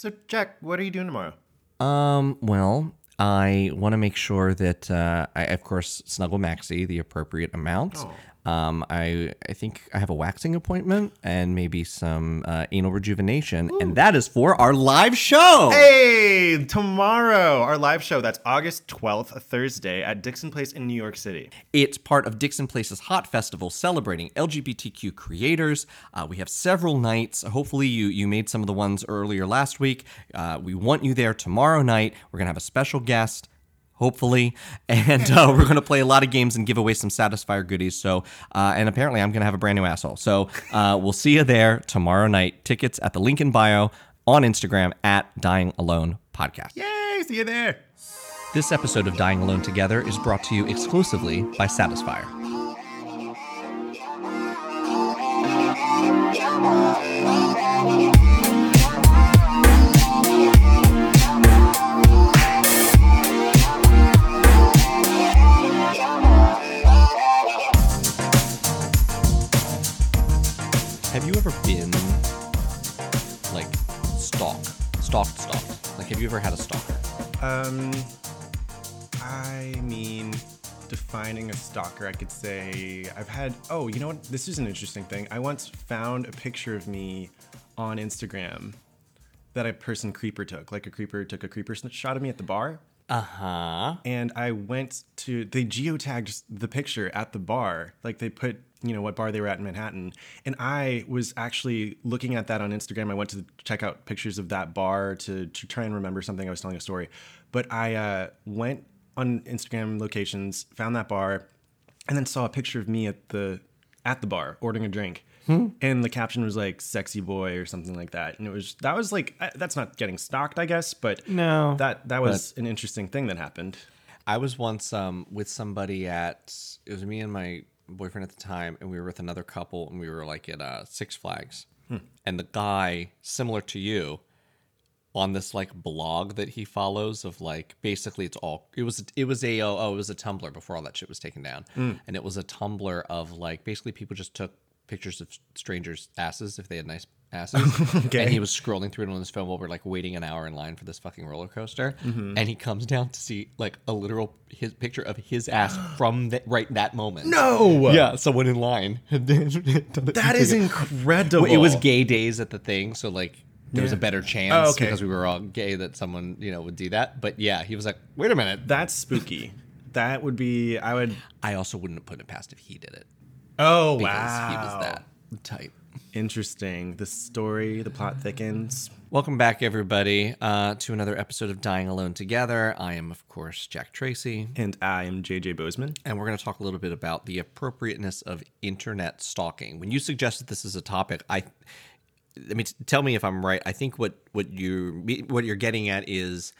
So, Jack, what are you doing tomorrow? Um, well, I want to make sure that uh, I, of course, snuggle Maxie the appropriate amount. Um, I I think I have a waxing appointment and maybe some uh, anal rejuvenation, and that is for our live show. Hey, tomorrow, our live show. That's August 12th, Thursday, at Dixon Place in New York City. It's part of Dixon Place's Hot Festival celebrating LGBTQ creators. Uh, we have several nights. Hopefully, you you made some of the ones earlier last week. Uh, we want you there tomorrow night. We're gonna have a special guest. Hopefully, and uh, we're gonna play a lot of games and give away some Satisfyer goodies. So, uh, and apparently, I'm gonna have a brand new asshole. So, uh, we'll see you there tomorrow night. Tickets at the link in bio on Instagram at Dying Alone Podcast. Yay, see you there. This episode of Dying Alone Together is brought to you exclusively by Satisfyer. Have ever been like stalked, stalked, stalked? Like, have you ever had a stalker? Um, I mean, defining a stalker, I could say I've had. Oh, you know what? This is an interesting thing. I once found a picture of me on Instagram that a person creeper took. Like a creeper took a creeper shot of me at the bar. Uh huh. and I went to they geotagged the picture at the bar. Like they put, you know, what bar they were at in Manhattan. And I was actually looking at that on Instagram. I went to check out pictures of that bar to, to try and remember something. I was telling a story. But I uh, went on Instagram locations, found that bar, and then saw a picture of me at the at the bar ordering a drink. And the caption was like "sexy boy" or something like that, and it was that was like that's not getting stalked, I guess, but No, that that was an interesting thing that happened. I was once um, with somebody at it was me and my boyfriend at the time, and we were with another couple, and we were like at uh, Six Flags, and the guy similar to you on this like blog that he follows of like basically it's all it was it was a oh, oh it was a Tumblr before all that shit was taken down, and it was a Tumblr of like basically people just took pictures of strangers' asses if they had nice asses. Okay. And he was scrolling through it on his phone while we're like waiting an hour in line for this fucking roller coaster. Mm-hmm. And he comes down to see like a literal his picture of his ass from that right that moment. No. Yeah, someone in line. that is incredible. It was gay days at the thing, so like there was a better oh, chance Oh, okay. because we were all gay that someone you know would do that. But yeah, he was like, "Wait a minute." That's spooky. that would be. I would. I also wouldn't have put it past if he did it Oh because wow. he was that type. interesting. The story, the plot thickens. Welcome back, everybody, uh, to another episode of Dying Alone Together. I am, of course, Jack Tracy, And I am JJ Bozeman. and we're going to talk a little bit about the appropriateness of internet stalking. When you suggested this as a topic, I, I mean, tell me if I'm right. I think what what you what you're getting at is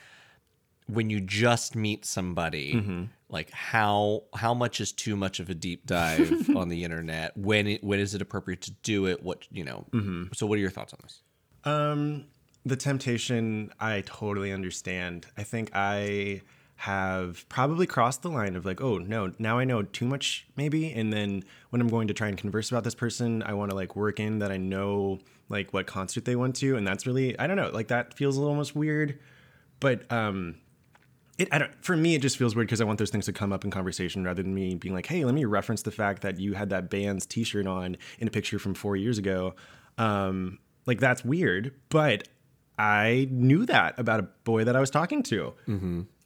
when you just meet somebody, like how how much is too much of a deep dive on the internet? When it, when is it appropriate to do it? What you know? So, what are your thoughts on this? Um, the temptation, I totally understand. I think I have probably crossed the line of like, oh no, now I know too much, maybe. And then when I'm going to try and converse about this person, I want to like work in that I know like what concert they went to, and that's really, I don't know, like that feels a little almost weird. But um, it I don't for me it just feels weird because I want those things to come up in conversation rather than me being like, hey, let me reference the fact that you had that band's T-shirt on in a picture from four years ago. Um, like that's weird, but I knew that about a boy that I was talking to,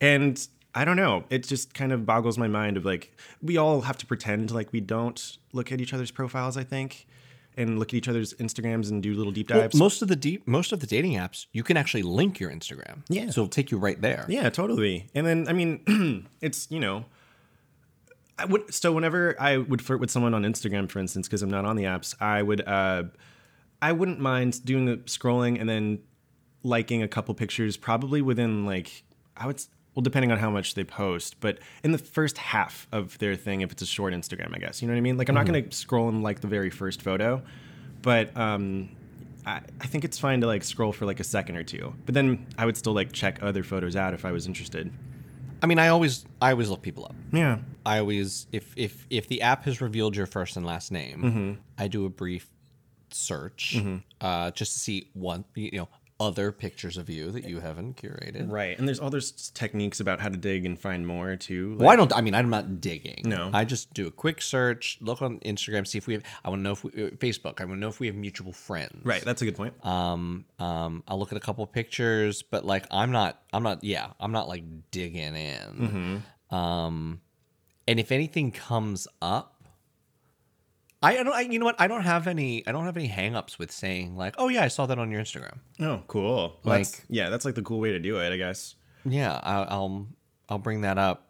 and I don't know. It just kind of boggles my mind of like we all have to pretend like we don't look at each other's profiles. I think. And look at each other's Instagrams and do little deep Well, dives. most of the deep, most of the dating apps, you can actually link your Instagram. Yeah. so it'll take you right there. Yeah, totally. And then I mean, it's you know, I would so whenever I would flirt with someone on Instagram, for instance, because I'm not on the apps, I would uh, I wouldn't mind doing the scrolling and then liking a couple pictures, probably within like I would well, depending on how much they post, but in the first half of their thing, if it's a short Instagram, I guess you know what I mean. Like I'm not gonna scroll and like the very first photo, but um, I, I think it's fine to like scroll for like a second or two. But then I would still like check other photos out if I was interested. I mean, I always, I always look people up. Yeah. I always, if if if the app has revealed your first and last name, Mm-hmm. I do a brief search uh, just to see one, you know, other pictures of you that you haven't curated. Right. And there's all those techniques about how to dig and find more too. Like, Well, I don't. I mean, I'm not digging. No. I just do a quick search, look on Instagram, see if we have. I want to know if we, uh, Facebook. I want to know if we have mutual friends. Right. That's a good point. Um. Um. I'll look at a couple pictures, but like, I'm not. I'm not. Yeah. I'm not like digging in. Um. And if anything comes up. I I don't. I, you know what? I don't have any. I don't have any hangups with saying like, "Oh yeah, I saw that on your Instagram." oh, cool. Well, that's- Like- yeah, that's like the cool way to do it, I guess. Yeah, I, I'll I'll bring that up.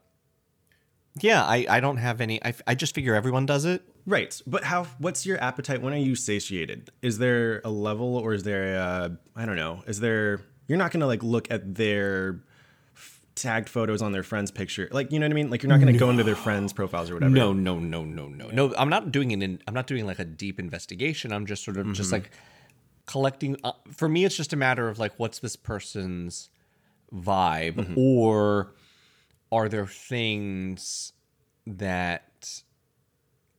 Yeah, I I don't have any. I, I just figure everyone does it. Right. But how what's your appetite? When are you satiated? Is there a level or is there a I don't know. Is there you're not going to like look at their tagged photos on their friends picture. Like, you know what I mean? Like you're not going to go into their friends profiles or whatever. No, no, no, no, no, no. I'm not doing an. In, I'm not doing like a deep investigation. I'm just sort of just like collecting. Uh, for me, it's just a matter of like, what's this person's vibe, or are there things that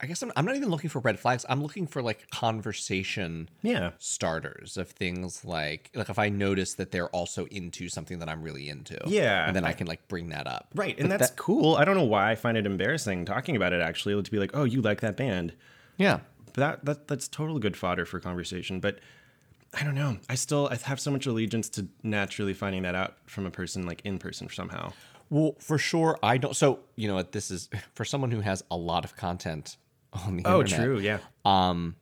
I guess I'm, I'm not even looking for red flags. I'm looking for like conversation Yeah. starters of things like like if I notice that they're also into something that I'm really into. Yeah. And then I can like bring that up. Right. And that's cool. I don't know why I find it embarrassing talking about it actually to be like, "Oh, you like that band." Yeah. But that, that that's total good fodder for conversation. But I don't know. I still I have so much allegiance to naturally finding that out from a person like in person somehow. Well, for sure, I don't. So you know what? This is for someone who has a lot of content on the Oh, internet. true. Yeah. Um,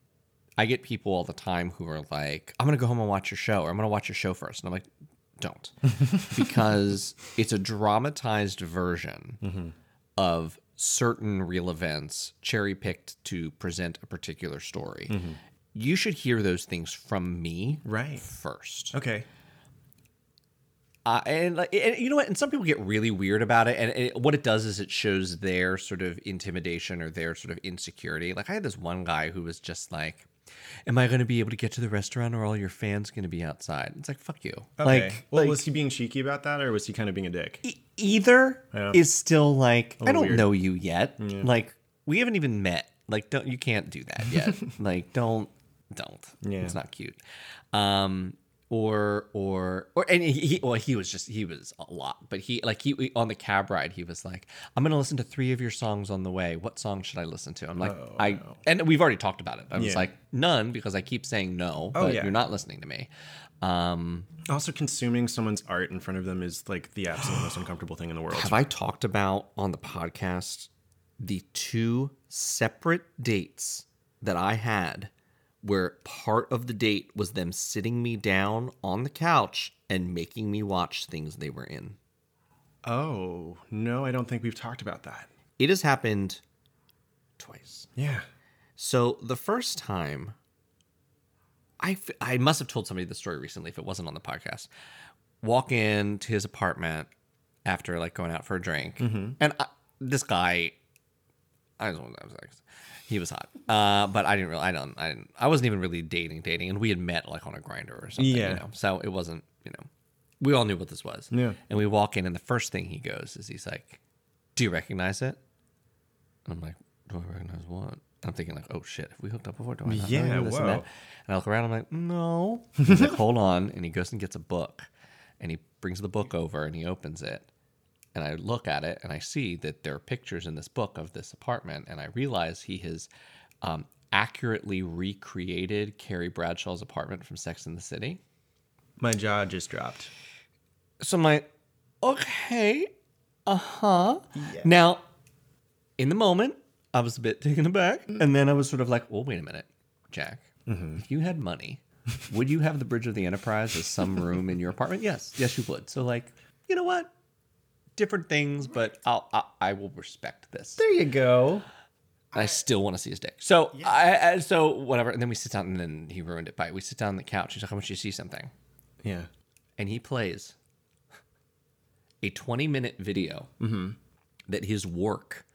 I get people all the time who are like, "I'm gonna go home and watch your show," or "I'm gonna watch your show first. and I'm like, "Don't," because it's a dramatized version of certain real events, cherry picked to present a particular story. You should hear those things from me Right. first. Okay. Uh, and, like, and you know what? And some people get really weird about it. And it, what it does is it shows their sort of intimidation or their sort of insecurity. Like I had this one guy who was just like, "Am I going to be able to get to the restaurant, or are all your fans going to be outside?" It's like, "Fuck you." Okay. Like, well, like was he being cheeky about that, or was he kind of being a dick? e- either Yeah. is still like, I don't weird. know you yet. Like we haven't even met. Like don't you can't do that yet. like don't don't. Yeah. It's not cute. Um or or or and he, well he was just he was a lot but he like he on the cab ride he was like i'm gonna listen to three of your songs on the way what song should i listen to i'm like i and we've already talked about it i was Oh, Yeah. like none because i keep saying no Oh, yeah. you're not listening to me um Also, consuming someone's art in front of them is like the absolute most uncomfortable thing in the world. Have I talked about on the podcast the two separate dates that I had where part of the date was them sitting me down on the couch and making me watch things they were in? Oh no, I don't think we've talked about that. It has happened twice. Yeah. So the first time, I, f- I must have told somebody the story recently if it wasn't on the podcast. Walk into his apartment after like going out for a drink, mm-hmm. and I, this guy, I was, I was like, he was hot, uh, but I didn't really, I don't, I didn't, I wasn't even really dating, dating, and we had met like on a Grindr or something, Yeah. you know. So it wasn't, you know, we all knew what this was. Yeah. And we walk in, and the first thing he goes is he's like, "Do you recognize it?" And I'm like, do I recognize what? I'm thinking like, oh shit, have we hooked up before, do I not Yeah, you? This and, that. and I look around, I'm like, no. He's like, hold on, and he goes and gets a book, and he brings the book over and he opens it, and I look at it and I see that there are pictures in this book of this apartment, and I realize he has um, accurately recreated Carrie Bradshaw's apartment from Sex in the City. My jaw just dropped. So I'm like, okay, uh huh. Now, in the moment, I was a bit taken aback, and then I was sort of like, well, wait a minute, Jack. If you had money, would you have the Bridge of the Enterprise as some room in your apartment? Yes, yes, you would. So, like, you know what? Different things, but I'll, I, I will respect this. There you go. I still want to see his dick. So, I, I, so whatever. And then we sit down, and then he ruined it by we sit down on the couch. He's like, "How much you see something?" Yeah. and he plays a 20 minute video mm-hmm. that his work,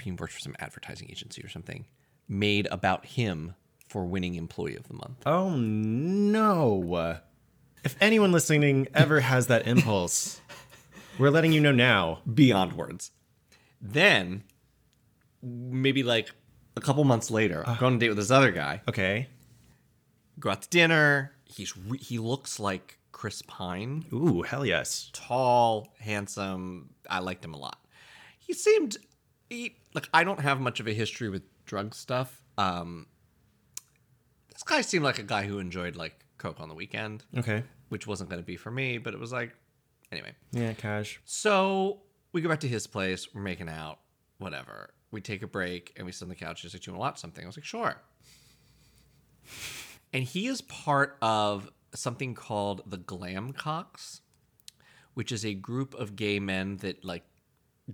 he works for some advertising agency or something, made about him for winning Employee of the Month. Oh no. If anyone listening ever has that impulse, we're letting you know now. Beyond words. Then, maybe like a couple months later, I go on a date with this other guy, Okay. go out to dinner. he's re- he looks like Chris Pine, Ooh, hell yes. tall, handsome. I liked him a lot. He seemed he like I don't have much of a history with drug stuff. Um, this guy seemed like a guy who enjoyed like coke on the weekend, Okay. which wasn't going to be for me, but it was like anyway. Yeah, cash. So we go back to his place. We're making out, whatever. We take a break and we sit on the couch. He's like, "Do you want to watch something?" I was like, "Sure." And he is part of something called the Glam Cocks, which is a group of gay men that like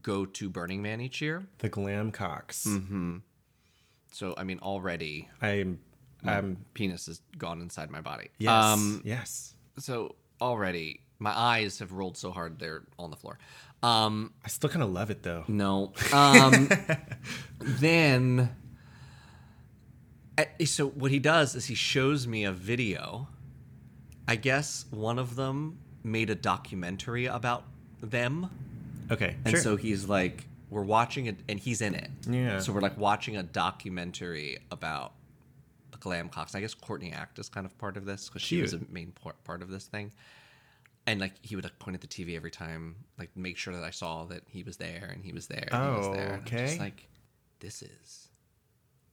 go to Burning Man each year. The glam cocks. So I mean, already I'm. I'm. penis is gone inside my body. Yes. Um, yes. so already my eyes have rolled so hard they're on the floor. Um, I still kind of love it though. No. Um, then, eh, so what he does is he shows me a video. I guess one of them made a documentary about them, Okay. and sure. so he's like, we're watching it, and he's in it. Yeah. So we're like watching a documentary about the glam cocks. I guess Courtney Act is kind of part of this because she was a main part of this thing. And like he would like point at the TV every time, like make sure that I saw that he was there and he was there. And he was Oh, there. And I'm just oh, okay. like, this is,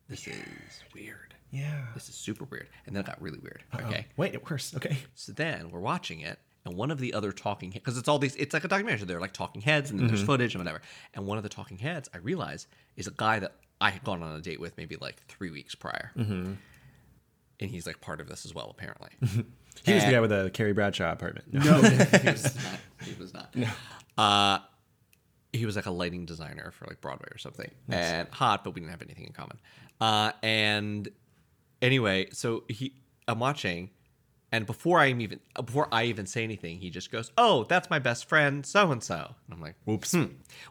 this is weird. yeah. This is super weird. And then it got really weird. Uh-oh. Okay. Wait, it worse. Okay. So then we're watching it, and one of the other talking because it's all these, it's like a documentary. They're like talking heads, and then there's mm-hmm. footage and whatever. And one of the talking heads, I realize, is a guy that I had gone on a date with maybe like three weeks prior, mm-hmm. and he's like part of this as well, apparently. Mm-hmm. He was the guy with the Carrie Bradshaw apartment. No. No, he was not. He was not. Uh, he was like a lighting designer for like Broadway or something, and hot, but we didn't have anything in common. Uh, and anyway, so he, I'm watching, and before I even before I even say anything, he just goes, "Oh, that's my best friend, so and so." And I'm like, Whoops. Hmm.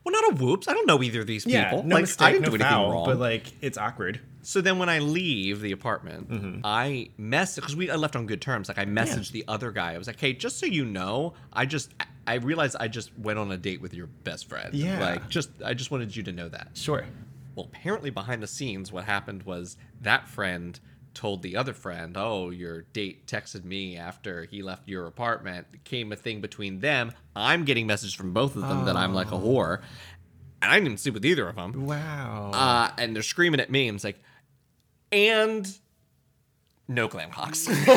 "Well, not a whoops. I don't know either of these Yeah. people. No like, mistake. I didn't no do anything foul. wrong." But like, it's awkward. So then when I leave the apartment, mm-hmm. I message because we I left on good terms. Like I messaged the other guy. I was like, "Hey, just so you know, I just I realized I just went on a date with your best friend. Yeah. Like just I just wanted you to know that." Sure. Well, apparently behind the scenes, what happened was that friend told the other friend, "Oh, your date texted me after he left your apartment." Came a thing between them. I'm getting messages from both of them that I'm like a whore, and I didn't even sleep with either of them Wow. uh, and they're screaming at me. And it's like, and no glam cocks.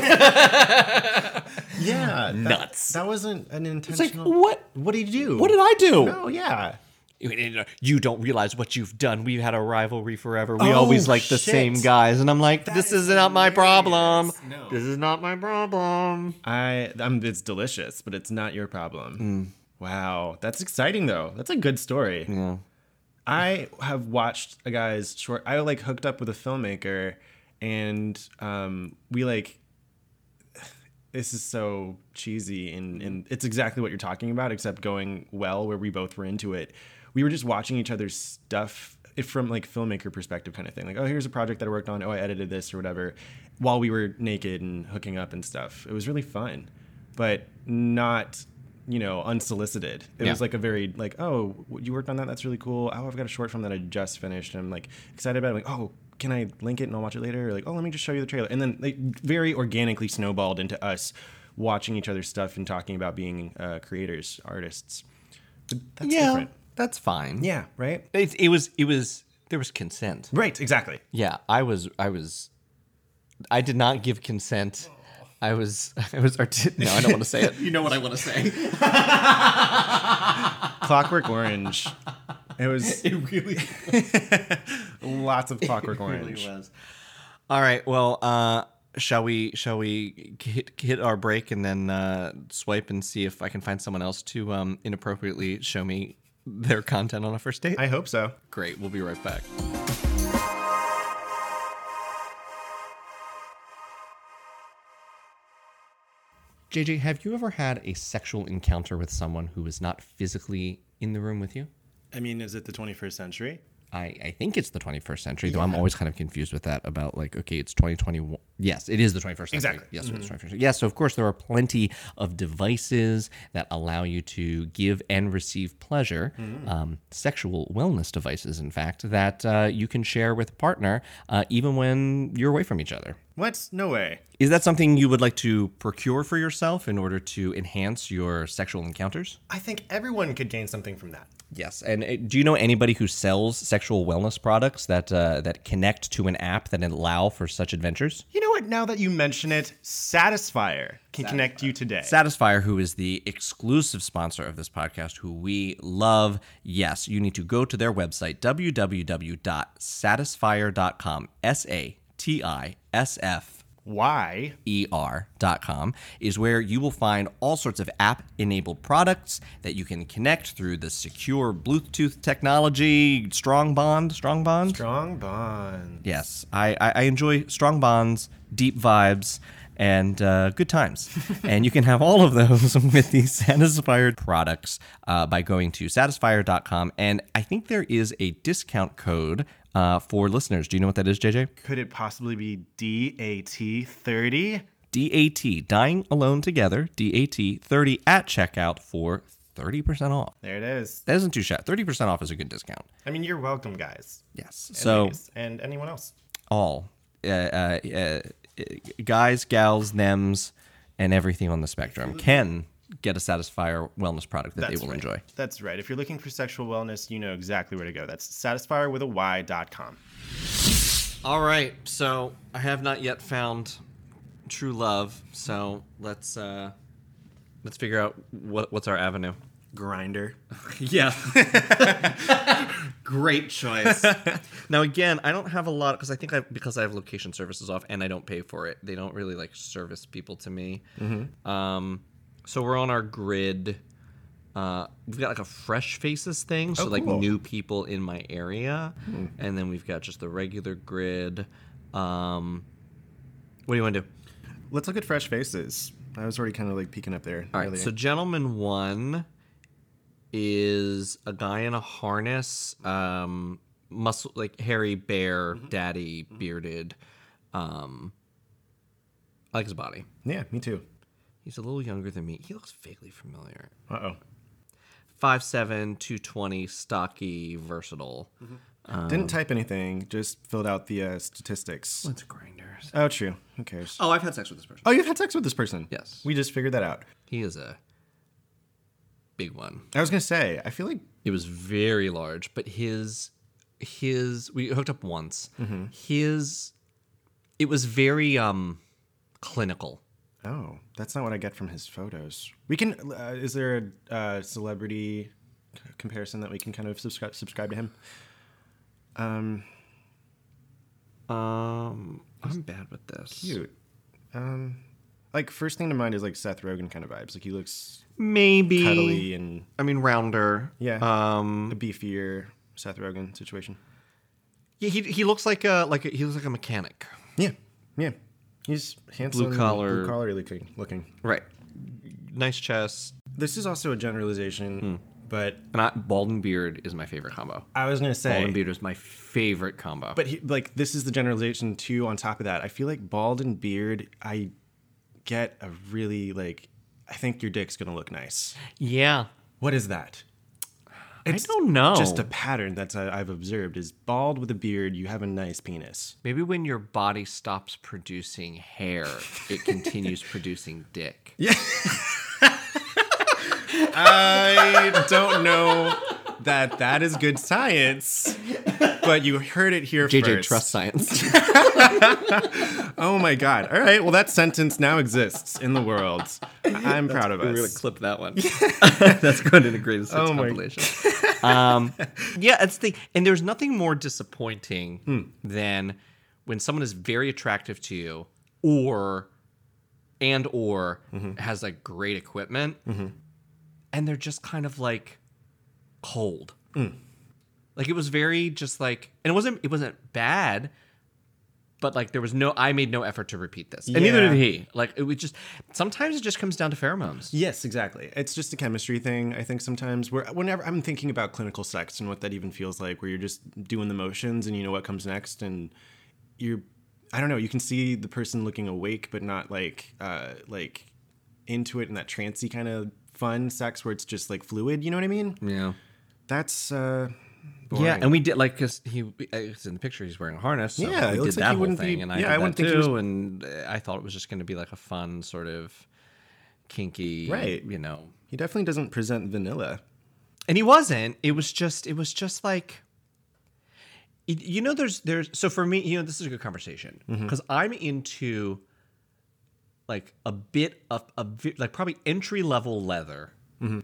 yeah. nuts. That, wasn't an it's like, intentional. what? What did you do? What did I do? Oh yeah. You don't realize what you've done. We've had a rivalry forever. We Oh, always like the same guys, and I'm like, this is is not my problem. No. This is not my problem. I. I'm. It's delicious, but it's not your problem. Mm. Wow. That's exciting though. That's a good story. Yeah. I have watched a guy's short. I like hooked up with a filmmaker, and um, we like. This is so cheesy, and and it's exactly what you're talking about, except going well, where we both were into it. We were just watching each other's stuff from like filmmaker perspective, kind of thing. Like, oh, here's a project that I worked on. Oh, I edited this or whatever, while we were naked and hooking up and stuff. It was really fun, but not you know unsolicited. It Yeah. was like a very like oh you worked on that? That's really cool. Oh i've got a short film that i just finished and i'm like excited about it. Like oh can i link it and i'll watch it later? Or like oh let me just show you the trailer. And then like very organically snowballed into us watching each other's stuff and talking about being uh, creators artists. But that's yeah, different that's fine. yeah right It, it was. It was. There was consent. right exactly Yeah, I was. I was. I did not give consent. I was. I was. Arti- no, I don't want to say it. You know what I want to say. clockwork orange it was It really. lots of clockwork really orange was. All right. Well, uh, shall we? Shall we hit hit our break and then uh, swipe and see if I can find someone else to um, inappropriately show me their content on a first date? i hope so Great. We'll be right back. JJ, have you ever had a sexual encounter with someone who was not physically in the room with you? i mean is it the 21st century I, I think it's the 21st century, though I'm always kind of confused with that about like, okay, it's 2021. Yes, it is the 21st century. Exactly. Yes, it's 21st century. Yes, so of course there are plenty of devices that allow you to give and receive pleasure, um, sexual wellness devices, in fact, that uh, you can share with a partner uh, even when you're away from each other. What? No way. Is that something you would like to procure for yourself in order to enhance your sexual encounters? I think everyone could gain something from that. Yes. And uh, do you know anybody who sells sexual wellness products that uh, that connect to an app that allow for such adventures? You know what? Now that you mention it, Satisfyer can connect you today. Satisfyer, who is the exclusive sponsor of this podcast, who we love. Yes, you need to go to their website, www.satisfyer.com. S A T I S F Why? er.com is where you will find all sorts of app enabled products that you can connect through the secure Bluetooth technology, Strong Bond, Strong Bond. Strong bond. Yes, I, I, I enjoy strong bonds, deep vibes, and uh, good times. and you can have all of those with these Satisfyer products uh, by going to satisfyer.com. And I think there is a discount code uh, for listeners. Do you know what that is, JJ? Could it possibly be DAT 30? DAT, Dying Alone Together, DAT 30 at checkout for 30% off. There it is. That isn't too shabby. 30% off is a good discount. I mean, you're welcome, guys. Yes. And So, ladies, and anyone else. all uh, uh, uh, guys, gals, thems, and everything on the spectrum can get a Satisfyer wellness product that they will right. enjoy. That's right. If you're looking for sexual wellness, you know exactly where to go. That's satisfyer with a Y.com. All right. So, I have not yet found true love. So, let's uh, let's figure out what what's our avenue. Grindr. Yeah. Great choice. now again, I don't have a lot because I think I because I have location services off and I don't pay for it. They don't really like service people to me. Um, so we're on our grid. Uh, we've got like a fresh faces thing, so Oh, like cool. new people in my area, and then we've got just the regular grid. Um, what do you want to do? Let's look at fresh faces. I was already kind of like peeking up there. All right, earlier. so gentleman one is a guy in a harness, um, muscle like hairy bear, daddy, bearded. Um, I like his body. yeah, me too. He's a little younger than me. He looks vaguely familiar. Uh oh. 5'7", 220, stocky, versatile. Didn't type anything. Just filled out the uh, statistics. What's grinders? Oh, true. Who cares? Oh, I've had sex with this person. Oh, you've had sex with this person. Yes. We just figured that out. He is a big one. I was gonna say. I feel like It was very large, but his his we hooked up once. His it was very um clinical. Oh, that's not what I get from his photos. We can. Uh, is there a uh, celebrity c- comparison that we can kind of subscribe subscribe to him? Um, Um I'm bad with this. cute. Um, like first thing to mind is like Seth Rogen kind of vibes. Like he looks Maybe cuddly and I mean rounder. yeah, Um a beefier Seth Rogen situation. yeah, he he looks like a like a, he looks like a mechanic. Yeah, yeah. He's handsome, blue collar. blue collar looking. Looking. Right. Nice chest. This is also a generalization, hmm. but And I, bald and beard is my favorite combo. I was gonna say Bald and beard is my favorite combo. But he, like this is the generalization too. On top of that, I feel like bald and beard. I get a really like. I think your dick's gonna look nice. yeah. What is that? I don't know. Just a pattern that I- uh, I've observed is bald with a beard. You have a nice penis. Maybe when your body stops producing hair, it continues producing dick. Yeah. I don't know that that is good science, but you heard it here JJ first. trust science. Oh my god! All right, well that sentence now exists in the world. I- I'm proud of us. We're gonna clip that one. That's going to the greatest hits Oh my- compilation. Um, yeah, it's the and there's nothing more disappointing hmm. than when someone is very attractive to you, or and or mm-hmm. has like great equipment, mm-hmm. and they're just kind of like cold. Hmm. Like it was very just like, and it wasn't it wasn't bad. But like there was no, I made no effort to repeat this, and neither did he. Like it was just sometimes it just comes down to pheromones. Yes, exactly. It's just a chemistry thing. I think sometimes where whenever I'm thinking about clinical sex and what that even feels like, where you're just doing the motions and you know what comes next, and you're, I don't know, you can see the person looking awake but not like, uh, like into it in that trancey kind of fun sex where it's just like fluid. You know what I mean? Yeah. That's uh, Yeah, and we did like because he it's in the picture he's wearing a harness. So Yeah, we did like that whole thing, be- and I yeah, did I that wouldn't think too. was- And I thought it was just going to be like a fun sort of kinky, Right. You know, he definitely doesn't present vanilla. and he wasn't. It was just it was just like. You know, there's there's so for me, you know, this is a good conversation Mm-hmm. because I'm into like a bit of a like probably entry level leather Mm-hmm.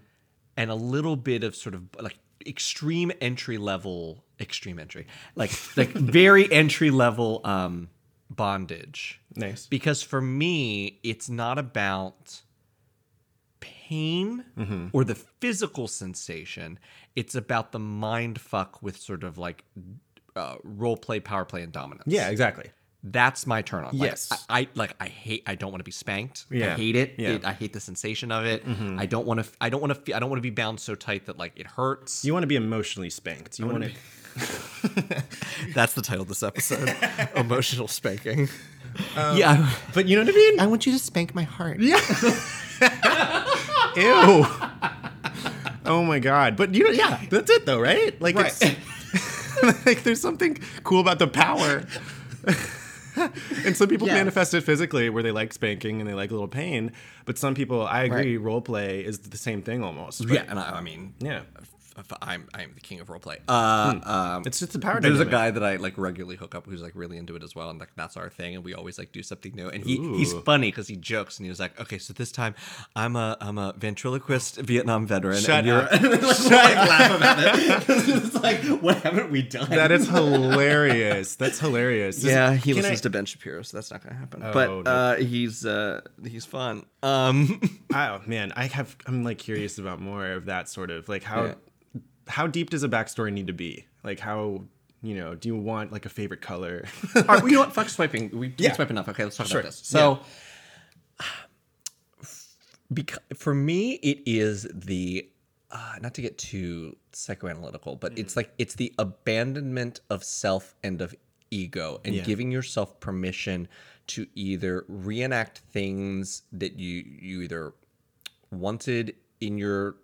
and a little bit of sort of like extreme entry level extreme entry like like very entry level um bondage Nice. because for me it's not about pain Mm-hmm. or the physical sensation it's about the mind fuck with sort of like uh, role play power play and dominance Yeah, exactly. That's my turn on. Like, Yes. I, I like. I hate. I don't want to be spanked. Yeah. I hate it. Yeah. It- I hate the sensation of it. Mm-hmm. I don't want to. I don't want to. I don't want to be bound so tight that like it hurts. You want to be emotionally spanked. You want to. That's the title of this episode. Emotional spanking. Um, yeah. But you know what I mean? I want you to spank my heart. Yeah. Ew. oh my god. But you know, yeah, that's it though, right? Like Right. it's like there's something cool about the power. and some people Yeah. manifest it physically where they like spanking and they like a little pain. But some people, I agree, Right. role play is the same thing almost. Yeah, and I, I mean, Yeah. F- f- I'm I'm the king of roleplay. Uh, um, It's just a power There's a guy that I like regularly hook up who's like really into it as well, and like that's our thing, and we always like do something new. And he he's funny because he jokes and he was like, "Okay, so this time I'm a I'm a ventriloquist Vietnam veteran, Shut and you're up. and then, like, we'll, like, laugh about it. it's like, what haven't we done? That is hilarious. That's hilarious. Yeah, he can listens I- to Ben Shapiro, so that's not gonna happen. Oh, but no. uh, he's uh, he's fun. Um, Oh man, I have. I'm like curious about more of that sort of like how Yeah. How deep does a backstory need to be? Like how you know? Do you want like a favorite color? All right, well, you know what? Fuck swiping. We Yeah. yeah. swipe enough. Okay, let's talk Sure. about this. So, because for me, it is the uh, not to get too psychoanalytical, but it's like it's the abandonment of self and of ego, and Yeah. giving yourself permission to either reenact things that you you either wanted in your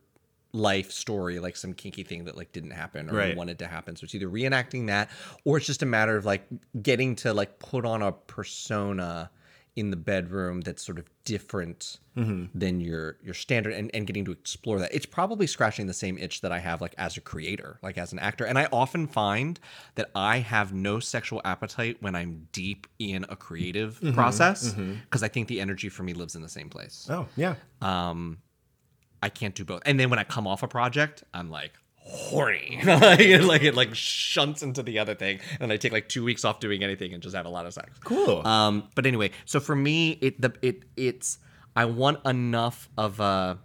life story like some kinky thing that like didn't happen or Right. wanted to happen. So it's either reenacting that or it's just a matter of like getting to like put on a persona in the bedroom that's sort of different mm-hmm. than your your standard and, and getting to explore that. It's probably scratching the same itch that i have like as a creator like as an actor. And i often find that i have no sexual appetite when i'm deep in a creative mm-hmm. process mm-hmm. because i think the energy for me lives in the same place. Oh yeah. um I can't do both. And then when I come off a project, I'm like horny. like, it, like it like shunts into the other thing, and I take like two weeks off doing anything and just have a lot of sex. Cool. Um, but anyway, so for me, it the it it's I want enough of a.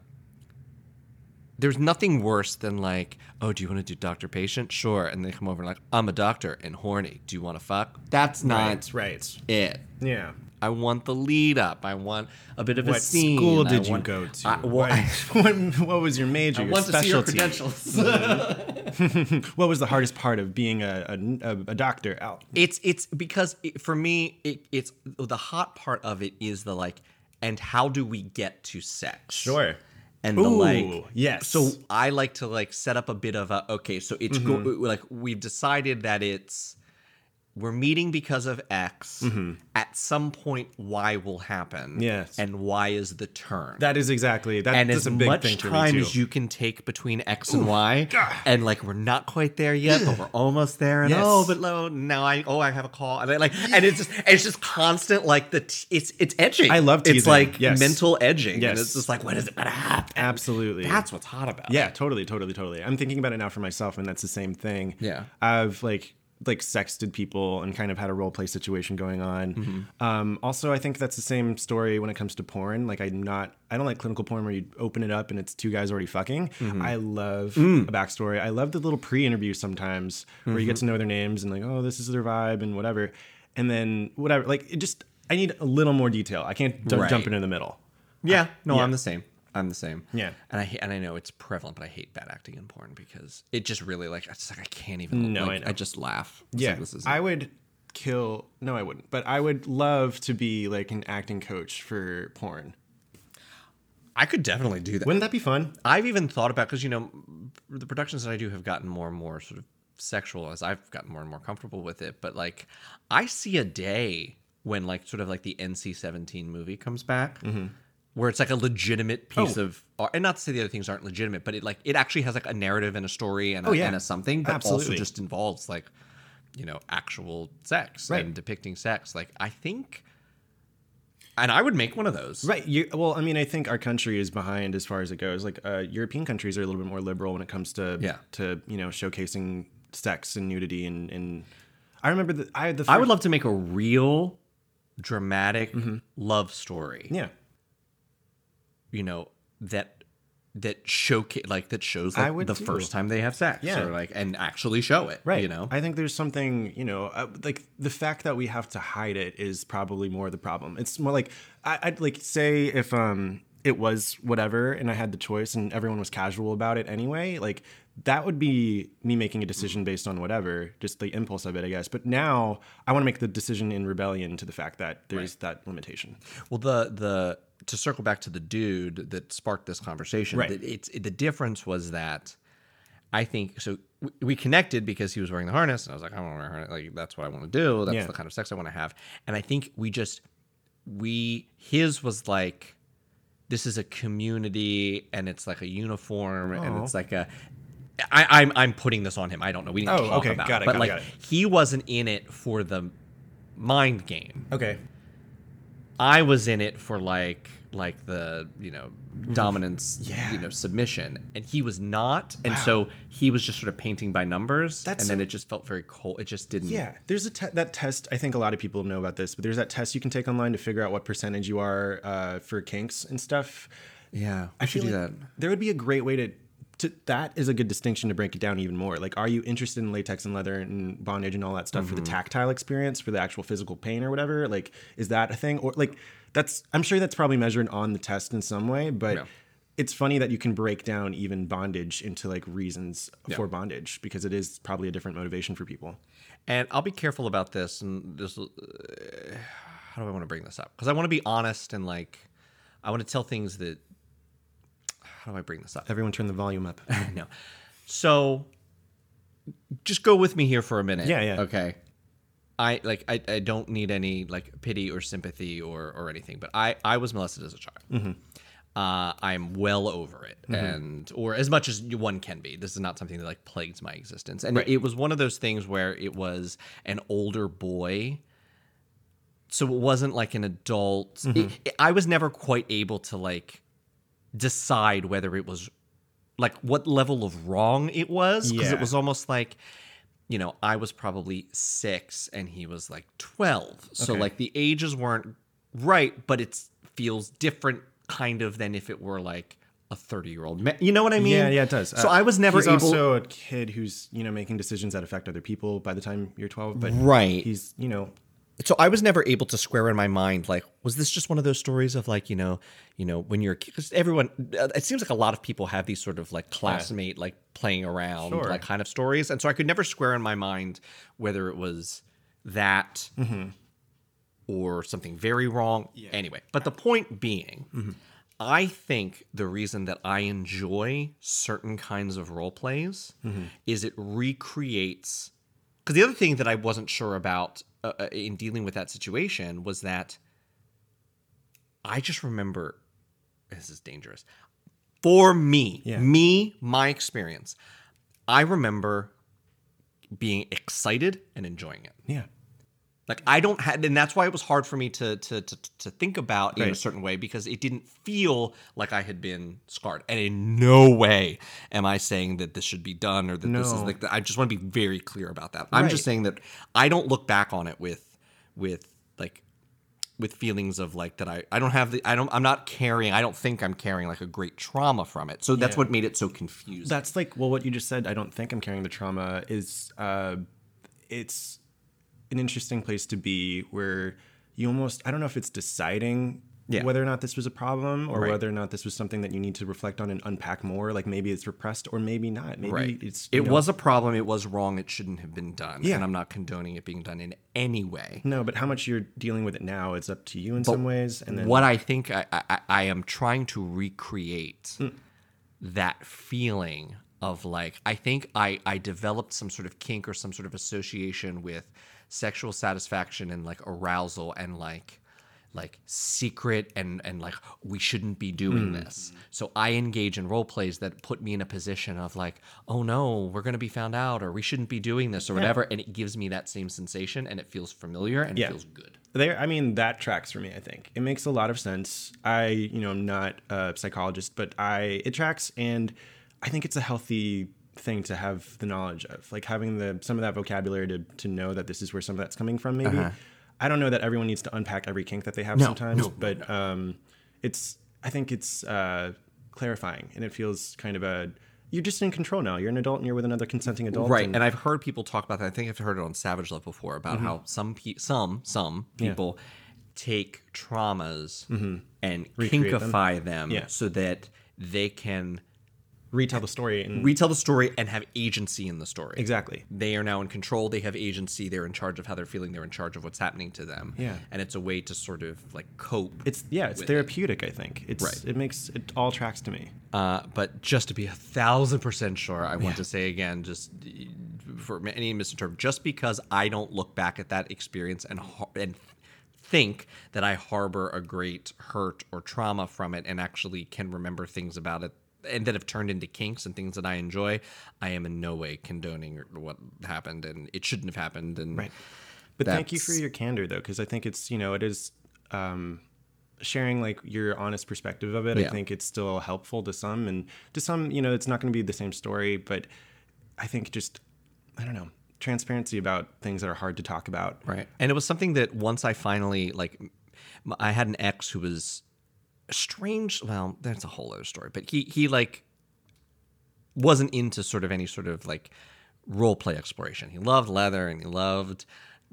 There's nothing worse than like, oh, do you want to do doctor patient? Sure, and they come over and like, I'm a doctor and horny. Do you want to fuck? That's not right. Right. it. Yeah. I want the lead up. I want a bit of a scene. What school I did you go to? I, I, what, what was your major? I your want to see your specialty? credentials. what was the hardest part of being a a, a, doctor? Out. it's it's because it, for me, it, it's the hot part of it is the like, and how do we get to sex? Sure. And the like, yes. So I like to like set up a bit of a okay. So it's mm-hmm. go, like we've decided that it's we're meeting because of X. Mm-hmm. At some point, Y will happen. Yes. and Y is the turn. That is exactly that, and that's as a big much thing time as you can take between X and Y, and like we're not quite there yet, but we're almost there. And oh, Yes. oh, but no, now I oh I have a call, and I, like and it's just it's just constant like the t- it's it's edging. I love it's like yes. mental edging, and Yes. it's just like when is it gonna happen? Absolutely. That's what's hot about. Yeah, it. totally, totally, totally. I'm thinking about it now for myself, and that's the same thing. Yeah. I've like like sexted people and kind of had a role play situation going on. Mm-hmm. Um, also, I think that's the same story when it comes to porn. Like I'm not, I don't like clinical porn where you open it up and it's two guys already fucking. Mm-hmm. I love Mm. a backstory. I love the little pre-interview sometimes where you get Mm-hmm. to know their names and like, oh, this is their vibe and whatever, and then whatever. Like it just, I need a little more detail. I can't d- Right. jump into the middle. yeah. No, Yeah. I'm the same. I'm the same. Yeah. and I and I know it's prevalent, but I hate bad acting in porn because it just really like it's like I can't even. No, like, I know. just laugh. It's Yeah, like, this is I would kill. No, I wouldn't. But I would love to be like an acting coach for porn. I could definitely do that. Wouldn't that be fun? I've even thought about because you know the productions that I do have gotten more and more sort of sexual as I've gotten more and more comfortable with it, but like I see a day when like sort of like the NC-17 movie comes back. Mm-hmm. Where it's like a legitimate piece Mm-hmm. Oh. of art, and not to say the other things aren't legitimate, but it like it actually has like a narrative and a story and a, Oh, yeah. and a something, but also just involves like you know actual sex Right. and depicting sex. Like I think, and I would make one of those. Right. You, well, I mean, I think our country is behind as far as it goes. Like uh, European countries are a little bit more liberal when it comes to Yeah. to you know showcasing sex and nudity and and I remember that I had the I would love to make a real dramatic love story. Mm-hmm. yeah You know that that showcase like that shows like would the too. first time they have sex Yeah. or like and actually show it. right You know. I think there's something you know uh, like the fact that we have to hide it is probably more the problem. It's more like I, I'd like say if um it was whatever and I had the choice and everyone was casual about it anyway like. That would be me making a decision based on whatever, just the impulse of it, I guess. But now I want to make the decision in rebellion to the fact that there's that limitation. Well, the the to circle back to the dude that sparked this conversation, Right. that it's the difference was that I think so. we- We connected because he was wearing the harness, and I was like, I want to wear a harness. Like that's what I want to do. That's Yeah. the kind of sex I want to have. And I think we just we his was like this is a community and it's like a uniform and Oh. it's like a I, I'm I'm putting this on him. I don't know. We didn't Oh, talk okay. about Got it, but got it, like got it. he wasn't in it for the mind game. Okay. I was in it for like like the you know dominance Yeah. you know submission and he was not and so he was just sort of painting by numbers That's and then so- it just felt very cold it just didn't Yeah, there's a te- that test. I think a lot of people know about this, but there's that test you can take online to figure out what percentage you are uh, for kinks and stuff. yeah I should do like that There would be a great way to. To, that is a good distinction to break it down even more. Like, are you interested in latex and leather and bondage and all that stuff for Mm-hmm. the tactile experience, for the actual physical pain or whatever? Like, is that a thing? Or like, that's I'm sure that's probably measured on the test in some way, but Yeah. it's funny that you can break down even bondage into like reasons for bondage because it is probably a different motivation for people. and I'll be careful about this and this uh, how do I want to bring this up because I want to be honest and like I want to tell things that how do I bring this up Everyone, turn the volume up. no. So just go with me here for a minute. Yeah, yeah. Okay. I like I, I don't need any like pity or sympathy or or anything, but I I was molested as a child. Mm-hmm. Uh, I'm well over it, and or as much as one can be. This is not something that like plagues my existence, and it, was one of those things where it was an older boy, so it wasn't like an adult. Mm-hmm. it- I was never quite able to like decide whether it was like what level of wrong it was because it was almost like you know i was probably six and he was like 12 so Okay. like the ages weren't right but it feels different kind of than if it were like a 30 year old you know what i mean Yeah, yeah, it does. so Uh, i was never he's able also a kid who's you know making decisions that affect other people by the time you're 12. But Right. he's you know so I was never able to square in my mind like was this just one of those stories of like you know you know when you're because everyone uh, it seems like a lot of people have these sort of like classmate like playing around Sure. like kind of stories. And so I could never square in my mind whether it was that mm-hmm. or something very wrong. Anyway but the point being mm-hmm. I think the reason that I enjoy certain kinds of role plays mm-hmm. is it recreates because the other thing that I wasn't sure about uh, uh, in dealing with that situation was that I just remember this is dangerous for me, Yeah. me, my experience. I remember being excited and enjoying it. yeah Like I don't have, and that's why it was hard for me to to to, to think about in a certain way because it didn't feel like I had been scarred. And in no way am I saying that this should be done or that this is like. I just want to be very clear about that. I'm just saying that I don't look back on it with with like with feelings of like that I I don't have the I don't I'm not carrying I don't think I'm carrying like a great trauma from it. So that's Yeah. what made it so confusing. that's like well what you just said i don't think i'm carrying the trauma is uh it's an interesting place to be where you almost i don't know if it's deciding Yeah. whether or not this was a problem or Right. whether or not this was something that you need to reflect on and unpack more like maybe it's repressed or maybe not maybe Right. it's it know- was a problem. It was wrong. It shouldn't have been done. Yeah. And I'm not condoning it being done in any way. no but how much you're dealing with it now it's up to you in some ways and then what I think I, I, I am trying to recreate Hmm. that feeling of like I think I I developed some sort of kink or some sort of association with sexual satisfaction and like arousal and like like secret and and like we shouldn't be doing mm. this. So I engage in role plays that put me in a position of like, oh no, we're gonna be found out or we shouldn't be doing this or whatever. And it gives me that same sensation and it feels familiar and Yeah. it feels good. there i mean that tracks for me i think it makes a lot of sense i you know i'm not a psychologist but i it tracks and i think it's a healthy thing to have the knowledge of like having the some of that vocabulary to to know that this is where some of that's coming from maybe. I don't know that everyone needs to unpack every kink that they have sometimes no, but um it's i think it's uh clarifying and it feels kind of a you're just in control now. You're an adult and you're with another consenting adult Right, and- and I've heard people talk about that. I think I've heard it on Savage Love before about how some pe- some some people take traumas and Recreate them. kinkify them, Yeah. so that they can retell the story and retell the story and have agency in the story. exactly They are now in control. They have agency. They're in charge of how they're feeling. They're in charge of what's happening to them. Yeah. and it's a way to sort of like cope. it's yeah it's with it. therapeutic i think it's Right. it makes it all tracks to me Uh, but just to be a thousand percent sure, I want to say again, just for any misinterpret, just because I don't look back at that experience and har- and think that I harbor a great hurt or trauma from it, and actually can remember things about it. And that have turned into kinks and things that I enjoy. I am in no way condoning what happened, and it shouldn't have happened. And Right. But thank you for your candor though, because I think it's you know it is um, sharing like your honest perspective of it. Yeah. I think it's still helpful to some, and to some you know it's not going to be the same story, but I think just I don't know transparency about things that are hard to talk about. Right. And it was something that once I finally like I had an ex who was strange, well, that's a whole other story, but he he like wasn't into sort of any sort of like role play exploration. He loved leather and he loved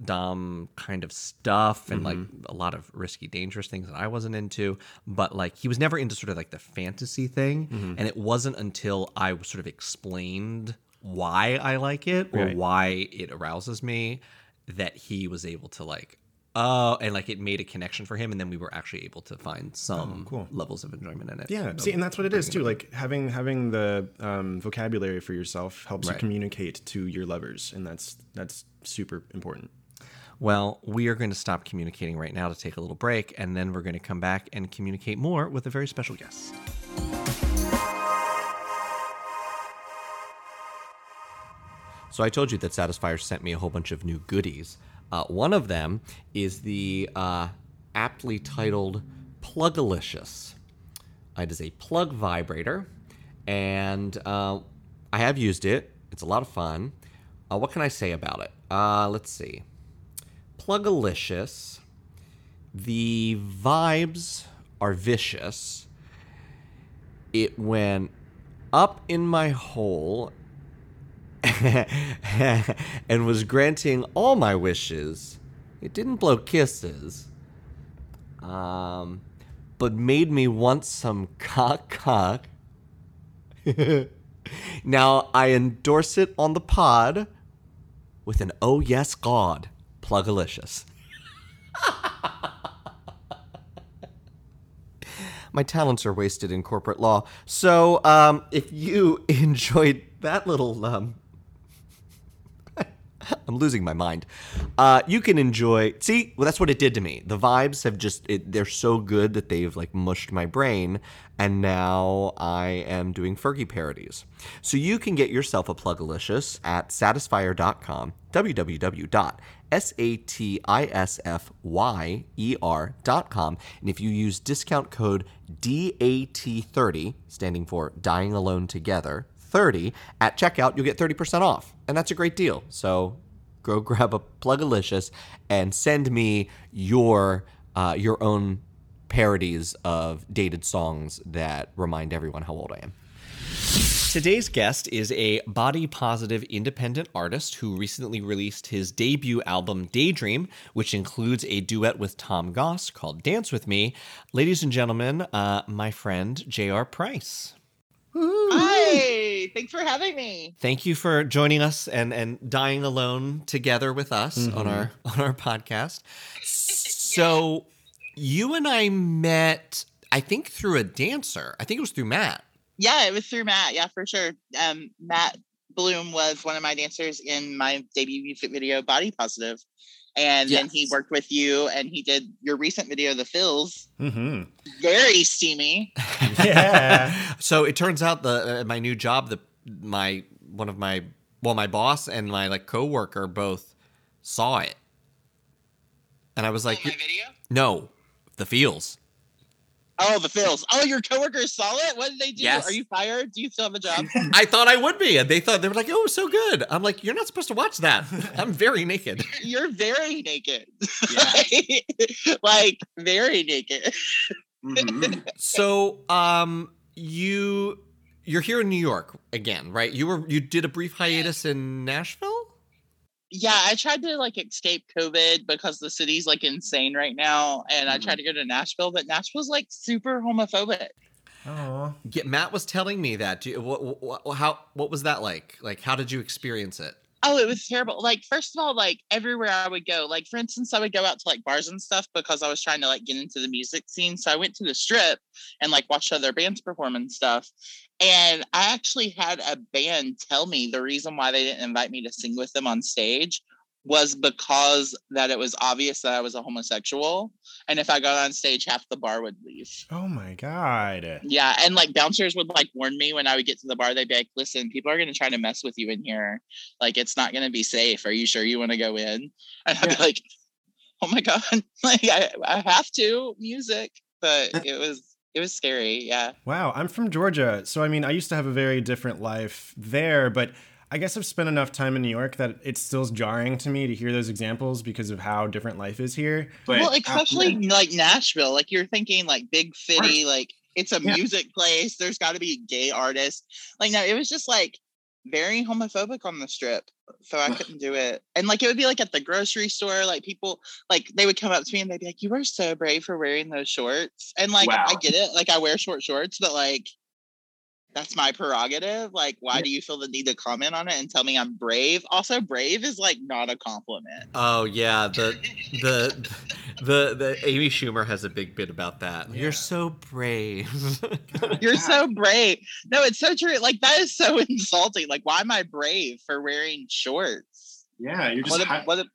dom kind of stuff and like mm-hmm. a lot of risky dangerous things that I wasn't into but like he was never into sort of like the fantasy thing mm-hmm. and it wasn't until I sort of explained why I like it or Right. why it arouses me that he was able to like oh and like it made a connection for him and then we were actually able to find some cool. levels of enjoyment in it Yeah, see, and that's what it is too. Like having having the um, vocabulary for yourself helps Right. you communicate to your lovers, and that's that's super important. Well, we are going to stop communicating right now to take a little break, and then we're going to come back and communicate more with a very special guest. So I told you that Satisfyer sent me a whole bunch of new goodies. Uh, one of them is the uh, aptly titled Plugalicious. It is a plug vibrator, and uh, I have used it. It's a lot of fun. Uh, what can I say about it? Uh, let's see. Plugalicious. The vibes are vicious. It went up in my hole and was granting all my wishes. It didn't blow kisses, um, but made me want some cock cock. now I endorse it on the pod with an oh yes god, plugalicious. my talents are wasted in corporate law. So, um, if you enjoyed that little, um, I'm losing my mind. Uh, you can enjoy. See, well, that's what it did to me. The vibes have just, it, they're so good that they've like mushed my brain. And now I am doing Fergie parodies. So you can get yourself a Plugalicious at satisfyer.com, www.satisfyer.com. And if you use discount code DAT30, standing for Dying Alone Together, 30 at checkout, you'll get 30% off. And that's a great deal. So go grab a Plugalicious and send me your uh, your own parodies of dated songs that remind everyone how old I am. Today's guest is a body positive independent artist who recently released his debut album Daydream, which includes a duet with Tom Goss called Dance With Me. Ladies and gentlemen, uh, my friend J.R. Price. Hi, thanks for having me. Thank you for joining us and and dying alone together with us on our on our podcast. So you and I met, I think through a dancer. I think it was through Matt. Yeah, it was through Matt. Yeah, for sure. Um, Matt Bloom was one of my dancers in my debut music video, Body Positive. And then he worked with you and he did your recent video, The Feels. hmm Very steamy. Yeah. so it turns out the uh, my new job, the my one of my well, my boss and my like coworker both saw it, and I was like, video? no, the feels. Oh, The Feels. Oh, your coworkers saw it? What did they do? Yes. Are you fired? Do you still have a job? I thought I would be, and they thought they were like, oh, so good. I'm like, you're not supposed to watch that. I'm very naked. You're very naked. Yeah. like, very naked. Mhm. So, um, you you're here in New York again, right? You were you did a brief hiatus in Nashville. Yeah, I tried to like escape COVID because the city's like insane right now. And I tried mm-hmm. to go to Nashville, but Nashville's like super homophobic. Oh. Yeah, Matt was telling me that. Do you, what, what, how what was that like? Like, how did you experience it? Oh, it was terrible. Like, first of all, like everywhere I would go, like for instance, I would go out to like bars and stuff because I was trying to like get into the music scene. So I went to the strip and like watched other bands perform and stuff. And I actually had a band tell me the reason why they didn't invite me to sing with them on stage was because that it was obvious that I was a homosexual. And if I got on stage, half the bar would leave. Oh my god. Yeah, and like bouncers would like warn me when I would get to the bar. They'd be like, "Listen, people are gonna try to mess with you in here. Like, it's not gonna be safe. Are you sure you want to go in?" And I'd be like, "Oh my god, like I, I have to music." But it was it was scary. Yeah. Wow, I'm from Georgia, so I mean, I used to have a very different life there, but I guess I've spent enough time in New York that it's still jarring to me to hear those examples because of how different life is here. But well, uh, especially like Nashville. Like you're thinking like big city. Like it's a Yeah. music place. There's got to be gay artists. Like no, it was just like very homophobic on the strip. So I couldn't do it. And like it would be like at the grocery store, like people like they would come up to me and they'd be like, You were so brave for wearing those shorts. And like I get it, like I wear short shorts, but like that's my prerogative. Like, why Yeah. do you feel the need to comment on it and tell me I'm brave? Also, brave is like not a compliment. Oh yeah, the the the the Amy Schumer has a big bit about that. Yeah. You're so brave. You're so brave. No, it's so true. Like that is so insulting. Like, why am I brave for wearing shorts? yeah, you're just What, hi- what,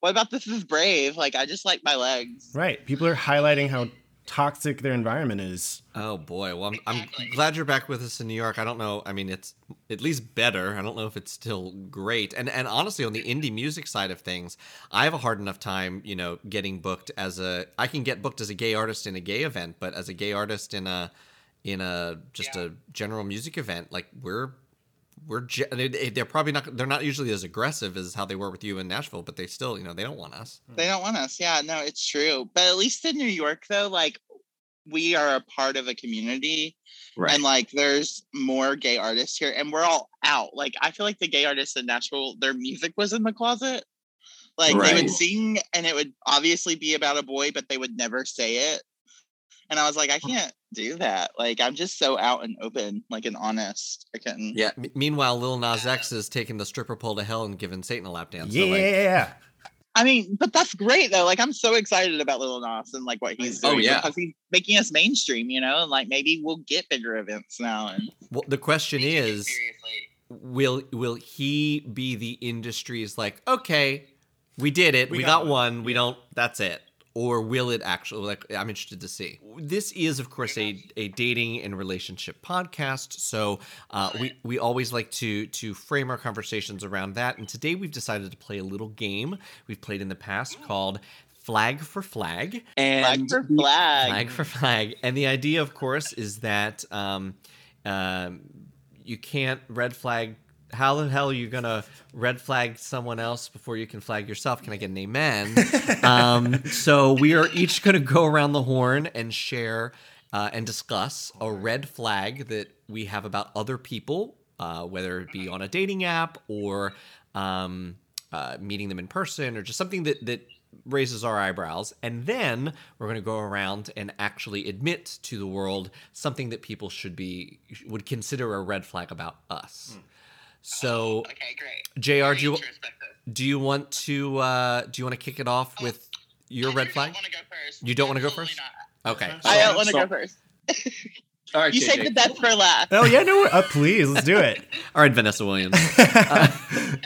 what about this is brave? Like, I just like my legs. Right. People are highlighting how toxic their environment is. oh boy, well I'm, I'm glad you're back with us in New York. I don't know. I mean, it's at least better. I don't know if it's still great. And and honestly, on the indie music side of things, I have a hard enough time, you know, getting booked as a. I can get booked as a gay artist in a gay event, but as a gay artist in a in a just a general music event, like we're we're ge- they- they- they're probably not they're not usually as aggressive as how they were with you in Nashville, but they still you know they don't want us. Hmm. They don't want us. Yeah, no, it's true. But at least in New York, though, like we are a part of a community right. and like there's more gay artists here and we're all out. Like I feel like the gay artists in Nashville, their music was in the closet. Like they would sing and it would obviously be about a boy, but they would never say it. And I was like, I can't do that. Like I'm just so out and open, like and honest. I couldn't. Yeah. M- meanwhile, Lil Nas X is taking the stripper pole to hell and giving Satan a lap dance. So, like, yeah. I mean, but that's great though. Like I'm so excited about Lil Nas and like what he's Oh, doing yeah. because he's making us mainstream, you know, and like maybe we'll get bigger events now. And well, the question is, will will he be the industry's like, okay, we did it, we, We got, got one, one. we don't, that's it. Or will it actually? Like, I'm interested to see. This is, of course, a, a dating and relationship podcast, so uh, we we always like to to frame our conversations around that. And today we've decided to play a little game we've played in the past called Flag for Flag. flag and for the- flag. flag for flag and the idea of course is that um, um, you can't red flag how the hell are you gonna red flag someone else before you can flag yourself? Can i get an amen? Um, so we are each gonna go around the horn and share uh, and discuss a red flag that we have about other people uh, whether it be on a dating app or um, uh, meeting them in person or just something that that raises our eyebrows. And then we're going to go around and actually admit to the world something that people should be would consider a red flag about us so Okay, great. jr do you, do you want to uh do you want to kick it off with your red flag want to go first. You don't wanna go first? okay I don't want to so- go first. All right, You JJ. saved the best for last. Oh yeah, no, uh, please let's do it. All right, Vanessa Williams.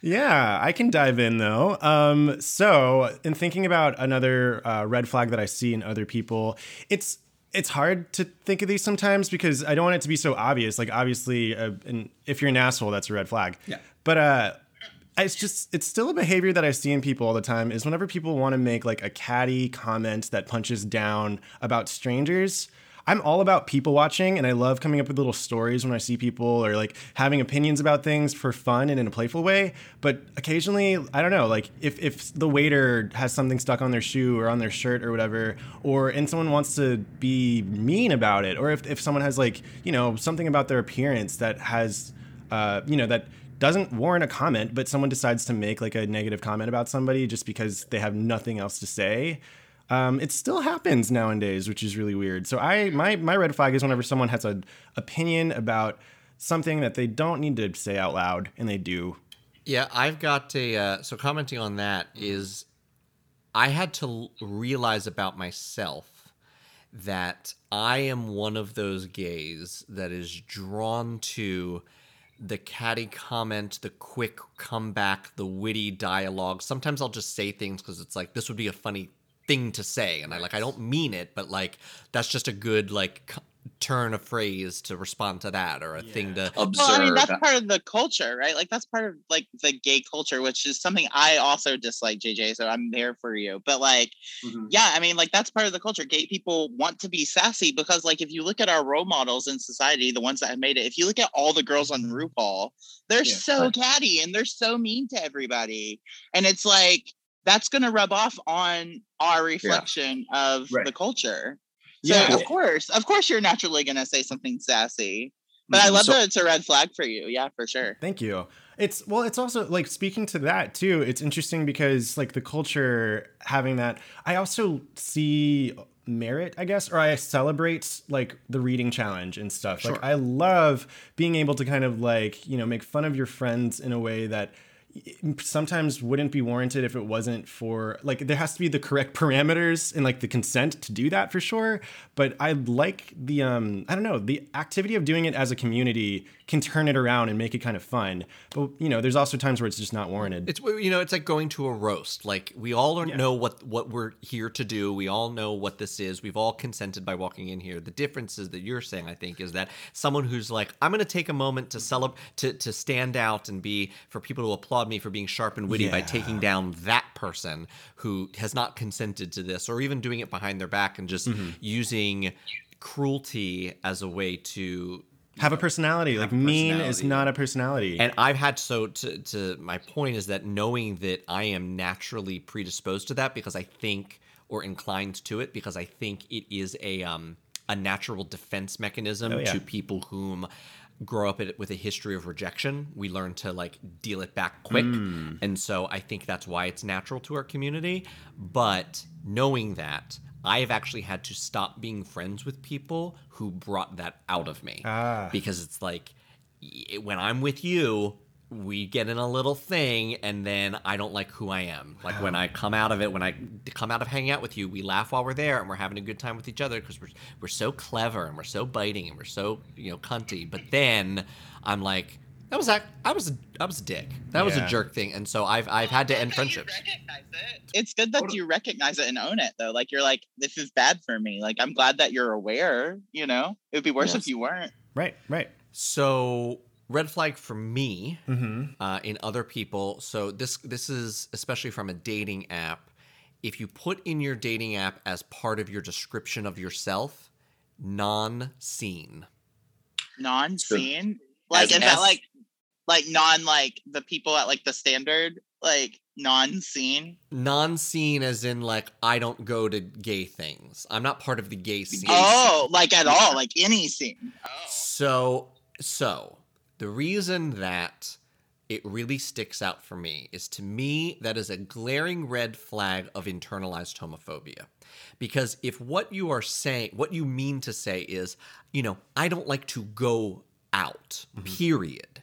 Yeah, I can dive in though. Um, so, in thinking about another uh, red flag that I see in other people, it's it's hard to think of these sometimes because I don't want it to be so obvious. Like, obviously, uh, and if you're an asshole, that's a red flag. Yeah. But uh, it's just it's still a behavior that I see in people all the time. Is whenever people want to make like a catty comment that punches down about strangers. I'm all about people watching and I love coming up with little stories when I see people or like having opinions about things for fun and in a playful way. But occasionally, I don't know, like if, if the waiter has something stuck on their shoe or on their shirt or whatever, or and someone wants to be mean about it, or if, if someone has like, you know, something about their appearance that has, uh, you know, that doesn't warrant a comment, but someone decides to make like a negative comment about somebody just because they have nothing else to say. Um, it still happens nowadays, which is really weird. So I my my red flag is whenever someone has an opinion about something that they don't need to say out loud, and they do. Yeah, I've got a. Uh, so commenting on that is, I had to realize about myself that I am one of those gays that is drawn to the catty comment, the quick comeback, the witty dialogue. Sometimes I'll just say things because it's like this would be a funny thing to say, and I like I don't mean it, but like that's just a good like c- turn of phrase to respond to that or a thing to Observe. Well, I mean, that's part of the culture, right? Like that's part of like the gay culture, which is something I also dislike, JJ. So I'm there for you. But like, Mhm. yeah, I mean, like that's part of the culture. Gay people want to be sassy because, like, if you look at our role models in society, the ones that have made it, if you look at all the girls on RuPaul, they're Yeah, so catty and they're so mean to everybody, and it's like that's gonna rub off on our reflection of Right. the culture. So Yeah. of course, of course, you're naturally gonna say something sassy. But I Mhm. love So- that it's a red flag for you. Yeah, for sure. Thank you. It's well, it's also like speaking to that too. It's interesting because like the culture having that. I also see merit, I guess, or I celebrate like the reading challenge and stuff. Like I love being able to kind of like you know make fun of your friends in a way that sometimes wouldn't be warranted if it wasn't for like there has to be the correct parameters and like the consent to do that for sure. But i like the um i don't know the activity of doing it as a community can turn it around and make it kind of fun but you know there's also times where it's just not warranted It's you know, it's like going to a roast. Like we all know what what we're here to do. We all know what this is. We've all consented by walking in here. The difference is that you're saying, I think, is that someone who's like, I'm going to take a moment to celebrate, to to stand out and be for people to applaud me for being sharp and witty by taking down that person who has not consented to this, or even doing it behind their back and just Mm-hmm. using cruelty as a way to have a personality like a mean is not a personality And I've had so to to my point is that knowing that I am naturally predisposed to that because I think or inclined to it because I think it is a um a natural defense mechanism Oh, yeah. to people whom grow up with a history of rejection. We learn to like deal it back quick. Mm. And so I think that's why it's natural to our community. But knowing that, I have actually had to stop being friends with people who brought that out of me. Ah. Because it's like when I'm with you, we get in a little thing and then I don't like who I am. Like when I come out of it, when I come out of hanging out with you, we laugh while we're there and we're having a good time with each other because we're we're so clever and we're so biting and we're so, you know, cunty. But then I'm like, that was that I was a, I was a dick. That was a jerk thing. And so I've I've had to end friendships. It's good that you recognize it and own it, though. Like you're like, this is bad for me. Like I'm glad that you're aware. You know, it would be worse Yes. if you weren't. right right So red flag for me mm-hmm. uh, in other people. So this this is especially from a dating app. If you put in your dating app as part of your description of yourself, non-scene. Non-scene. Like As is an that like like non like the people at like the standard like non-scene non-scene as in like I don't go to gay things. I'm not part of the gay scene. Oh, like at all, like any scene. Oh. So, so the reason that it really sticks out for me is to me that is a glaring red flag of internalized homophobia. Because if what you are saying, what you mean to say is, you know, I don't like to go out, mm-hmm. period,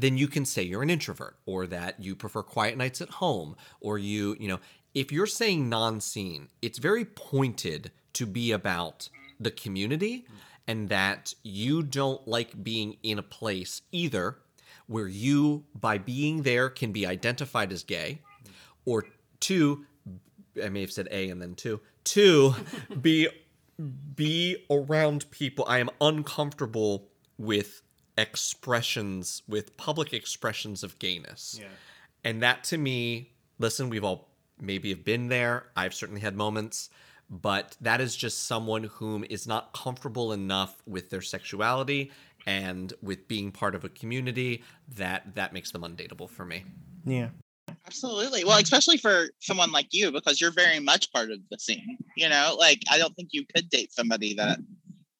then you can say you're an introvert or that you prefer quiet nights at home or you, you know, if you're saying non scene, it's very pointed to be about the community and that you don't like being in a place either where you, by being there, can be identified as gay, or two, I may have said A and then two, two, be be around people. I am uncomfortable with expressions, with public expressions of gayness. Yeah. And that to me, listen, we've all maybe have been there. I've certainly had moments, but that is just someone whom is not comfortable enough with their sexuality and with being part of a community that that makes them undateable for me. Yeah. Absolutely. Well, especially for someone like you, because you're very much part of the scene. You know, like I don't think you could date somebody that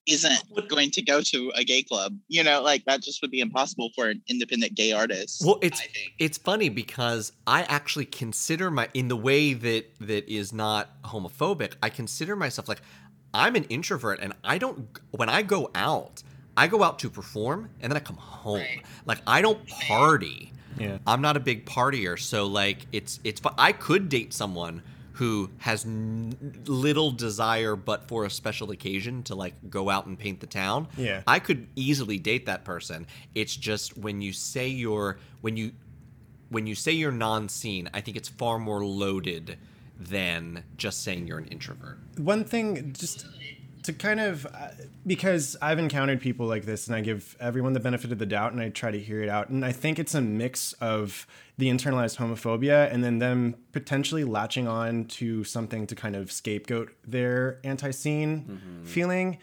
isn't going to go to a gay club. You know, like that just would be impossible for an independent gay artist. Well, it's it's funny because I actually consider my in the way that that is not homophobic. I consider myself like I'm an introvert, and I don't when I go out, I go out to perform, and then I come home. Right. Like I don't party. Yeah. I'm not a big partier, so like it's it's. fu- I could date someone who has n- little desire, but for a special occasion to like go out and paint the town. Yeah. I could easily date that person. It's just when you say you're when you when you say you're non-scene, I think it's far more loaded than just saying you're an introvert. one thing just to kind of uh, because I've encountered people like this and I give everyone the benefit of the doubt and I try to hear it out. And I think it's a mix of the internalized homophobia and then them potentially latching on to something to kind of scapegoat their anti-scene feeling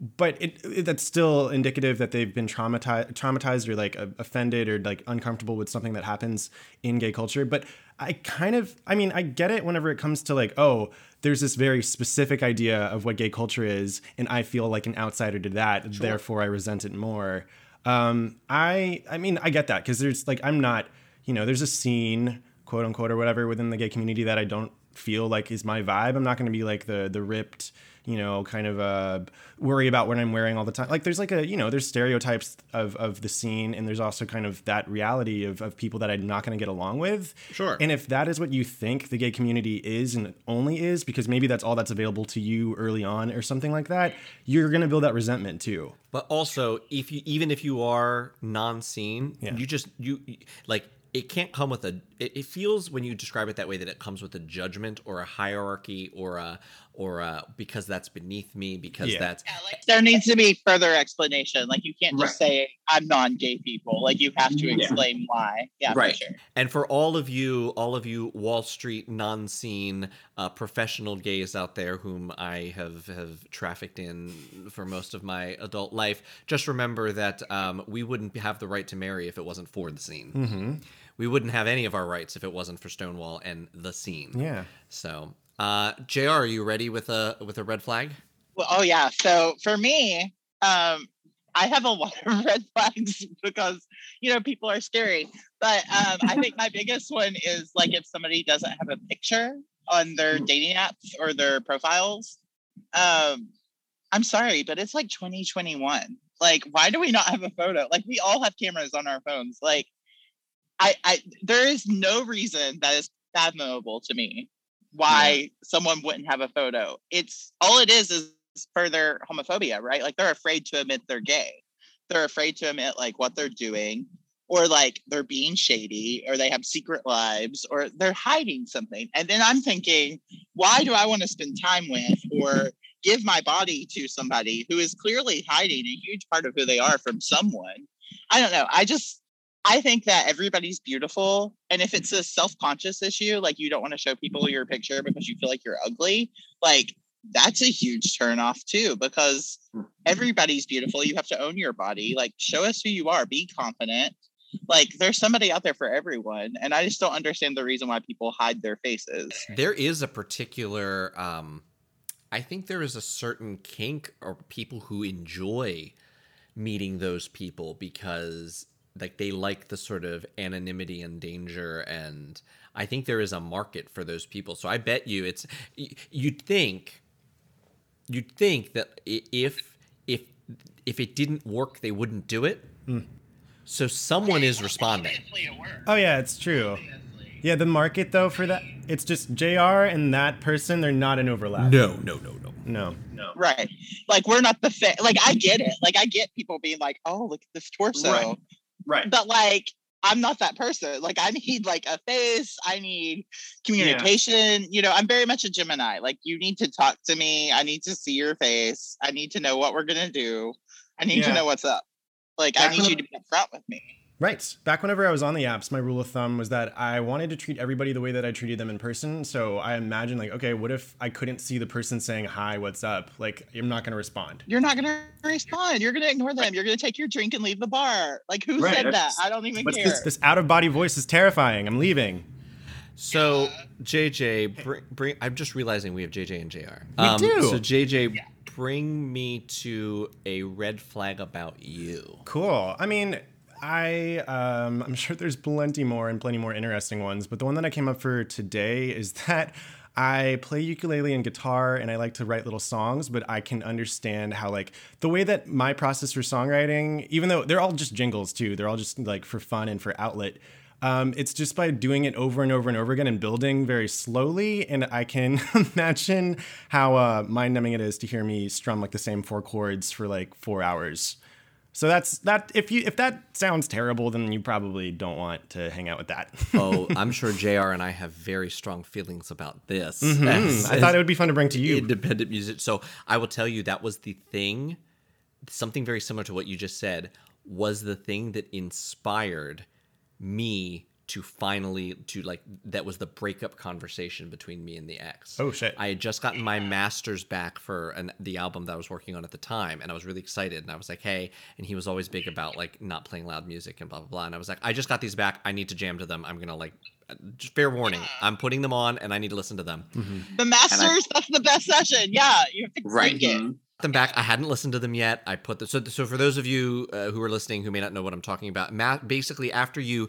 but it, it that's still indicative that they've been traumatized traumatized or like uh, offended or like uncomfortable with something that happens in gay culture. But i kind of i mean i get it whenever it comes to like oh there's this very specific idea of what gay culture is and i feel like an outsider to that therefore i resent it more. Um i i mean i get that because there's like i'm not you know there's a scene quote unquote or whatever within the gay community that i don't feel like is my vibe. I'm not going to be like the the ripped you know, kind of uh, worry about what I'm wearing all the time. Like there's like a, you know, there's stereotypes of, of the scene and there's also kind of that reality of, of people that I'm not going to get along with. Sure. And if that is what you think the gay community is and only is, because maybe that's all that's available to you early on or something like that, you're going to build that resentment too. But also, if you even if you are non-scene, Yeah. you just you like it can't come with a. It feels when you describe it that way that it comes with a judgment or a hierarchy or a or a because that's beneath me because Yeah. that's Yeah, like there needs to be further explanation. Like you can't just Right. say I'm non-gay people. Like you have to Yeah. explain why. Yeah, Right. for sure. And for all of you, all of you Wall Street non-scene uh, professional gays out there, whom I have have trafficked in for most of my adult life, just remember that um, we wouldn't have the right to marry if it wasn't for the scene. Mm-hmm. We wouldn't have any of our rights if it wasn't for Stonewall and the scene. Yeah. So, uh, Jr., are you ready with a with a red flag? Well, oh yeah. So for me, um, I have a lot of red flags because you know people are scary. But um, I think my biggest one is like if somebody doesn't have a picture on their Hmm. dating apps or their profiles. Um, I'm sorry, but it's like 2021. Like, why do we not have a photo? Like, we all have cameras on our phones. Like, I, I, there is no reason that is fathomable to me why someone wouldn't have a photo. It's all it is is further homophobia, right? Like they're afraid to admit they're gay. They're afraid to admit like what they're doing, or like they're being shady, or they have secret lives, or they're hiding something. And then I'm thinking, why do I want to spend time with or give my body to somebody who is clearly hiding a huge part of who they are from someone? I don't know. I just I think that everybody's beautiful. And if it's a self conscious issue, like you don't want to show people your picture because you feel like you're ugly, like that's a huge turn off too, because everybody's beautiful. You have to own your body. Like, show us who you are, be confident. Like, there's somebody out there for everyone. And I just don't understand the reason why people hide their faces. There is a particular, um, I think there is a certain kink or people who enjoy meeting those people because like they like the sort of anonymity and danger and I think there is a market for those people. So I bet you it's you'd think you'd think that if if if it didn't work they wouldn't do it. Hmm. So someone is responding. Oh yeah, it's true. Yeah, the market though for that, it's just JR and that person. They're not an overlap. No, no, no, no. No. No. Right. Like we're not the fit. Like I get it. Like I get people being like, oh, look at this torso. Right. Right. But like I'm not that person. Like I need like a face. I need communication. You know, I'm very much a Gemini. Like you need to talk to me. I need to see your face. I need to know what we're gonna do. I need to know what's up. Like I need you to be upfront with me. Right. Back whenever I was on the apps, my rule of thumb was that I wanted to treat everybody the way that I treated them in person. So I imagine like, okay, what if I couldn't see the person saying hi, what's up? Like I'm not gonna respond. You're not gonna respond. You're gonna ignore them. You're gonna take your drink and leave the bar. Like who Right, said that? I don't even What's care. this? This out of body voice is terrifying. I'm leaving. So JJ, bring, bring. I'm just realizing we have JJ and JR. We um, do. So JJ, bring me to a red flag about you. Cool. I mean, I um, I'm sure there's plenty more and plenty more interesting ones, but the one that I came up for today is that I play ukulele and guitar and I like to write little songs, but I can understand how like the way that my process for songwriting, even though they're all just jingles too, they're all just like for fun and for outlet. Um, it's just by doing it over and over and over again and building very slowly. And I can imagine how uh, mind numbing it is to hear me strum like the same four chords for like four hours. So that's that. If you if that sounds terrible, then you probably don't want to hang out with that. Oh, I'm sure JR and I have very strong feelings about this. as- Hmm, I thought it would be fun to bring to you. independent music. So I will tell you that was the thing, something very similar to what you just said, was the thing that inspired me to finally to like that was the breakup conversation between me and the ex. Oh, shit. I had just gotten my masters back for an, the album that I was working on at the time, and I was really excited. And I was like, "Hey!" And he was always big about like not playing loud music and blah blah blah. And I was like, "I just got these back. I need to jam to them. I'm gonna like." Just fair warning. I'm putting them on, and I need to listen to them. the masters, that's the best session. Yeah, you have to Right. crank it. them back. I hadn't listened to them yet. I put the so so for those of you uh, who are listening who may not know what I'm talking about. Ma- basically, after you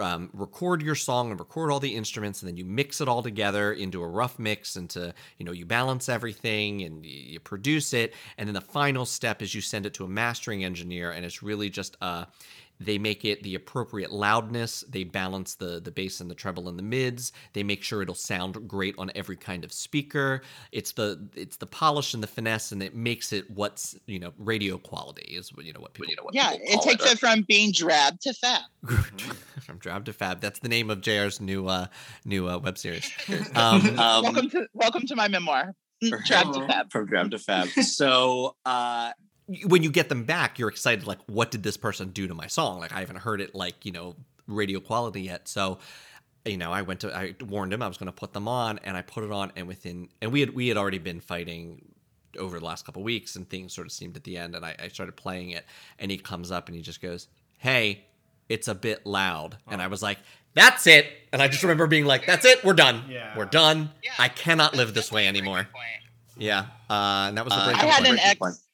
um, record your song and record all the instruments, and then you mix it all together into a rough mix, and to you know you balance everything and you, produce it, and then the final step is you send it to a mastering engineer, and it's really just uh they make it the appropriate loudness. They balance the the bass and the treble and the mids. They make sure it'll sound great on every kind of speaker. It's the it's the polish and the finesse, and it makes it what's you know radio quality is what you know what people you know what Yeah, people it takes it from being drab to fab. from drab to fab. That's the name of JR's new uh new uh, web series. Um, Um, welcome to welcome to my memoir. From Drab to fab. From Drab to Fab. So, uh, when you get them back, you're excited. Like, what did this person do to my song? Like, I haven't heard it like you know radio quality yet. So, you know, I went to I warned him I was going to put them on, and I put it on, and within and we had we had already been fighting over the last couple weeks, and things sort of seemed at the end, and I, I started playing it, and he comes up and he just goes, "Hey, it's a bit loud," and I was like. That's it. And I just remember being like, that's it. We're done. Yeah. We're done. I cannot live this way anymore. Yeah. Uh, and that was the Uh, breakup I had point. an ex.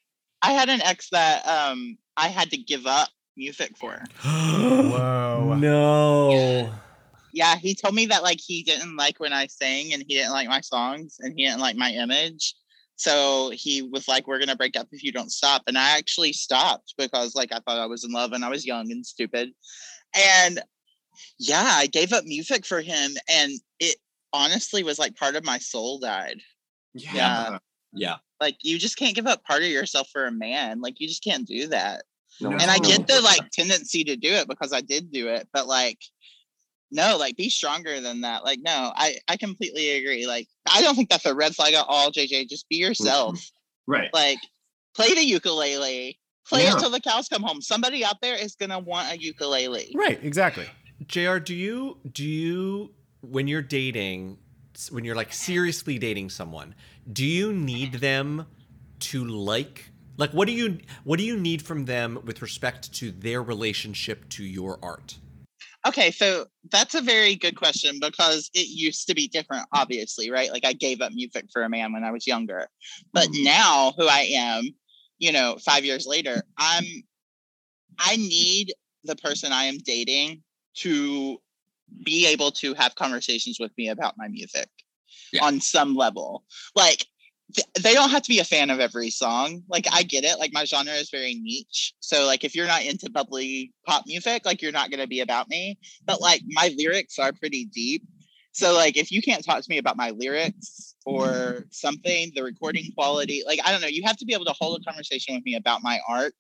Point. I had an ex that um I had to give up music for. Whoa. No. Yeah, he told me that like he didn't like when I sang and he didn't like my songs and he didn't like my image. So he was like, "We're gonna break up if you don't stop." And I actually stopped because like I thought I was in love and I was young and stupid. And yeah, I gave up music for him, and it honestly was like part of my soul died. Yeah. Yeah. Like you just can't give up part of yourself for a man. Like you just can't do that. No. and I get the like tendency to do it because I did do it, but like no, like be stronger than that. Like no, I I completely agree. Like I don't think that's a red flag at all, JJ. Just be yourself. Right. Like play the ukulele. Play Yeah. it till the cows come home. Somebody out there is gonna want a ukulele. Right. Exactly. JR, do you do you when you're dating when you're like seriously dating someone, do you need them to like like what do you what do you need from them with respect to their relationship to your art? Okay, so that's a very good question because it used to be different, obviously, right? Like I gave up music for a man when I was younger. But mm-hmm. now who I am, you know, five years later, I'm I need the person I am dating to be able to have conversations with me about my music Yeah. on some level. Like they don't have to be a fan of every song. Like I get it. Like my genre is very niche. So like if you're not into bubbly pop music, like you're not gonna be about me. But like my lyrics are pretty deep. So like if you can't talk to me about my lyrics or something, the recording quality, like I don't know, you have to be able to hold a conversation with me about my art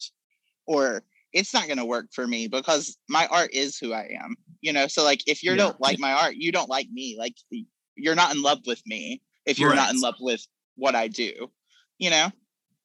or it's not going to work for me because my art is who I am. You know, so like if you yeah. don't like my art, you don't like me. Like you're not in love with me if you're right. not in love with what I do. You know?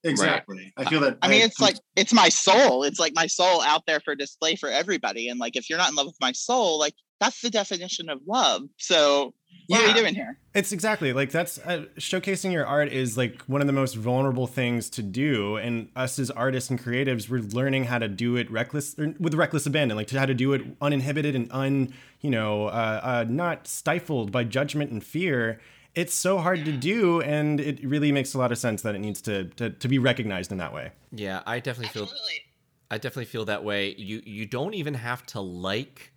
Exactly. Right. I feel that. I, I mean, it's like it's my soul. It's like my soul out there for display for everybody. And like, if you're not in love with my soul, like that's the definition of love. So what yeah. are we doing here? It's exactly like that's uh, showcasing your art is like one of the most vulnerable things to do. And us as artists and creatives, we're learning how to do it reckless with reckless abandon, like to how to do it uninhibited and un, you know, uh, uh, not stifled by judgment and fear it's so hard to do and it really makes a lot of sense that it needs to to, to be recognized in that way yeah i definitely feel i definitely feel that way you you don't even have to like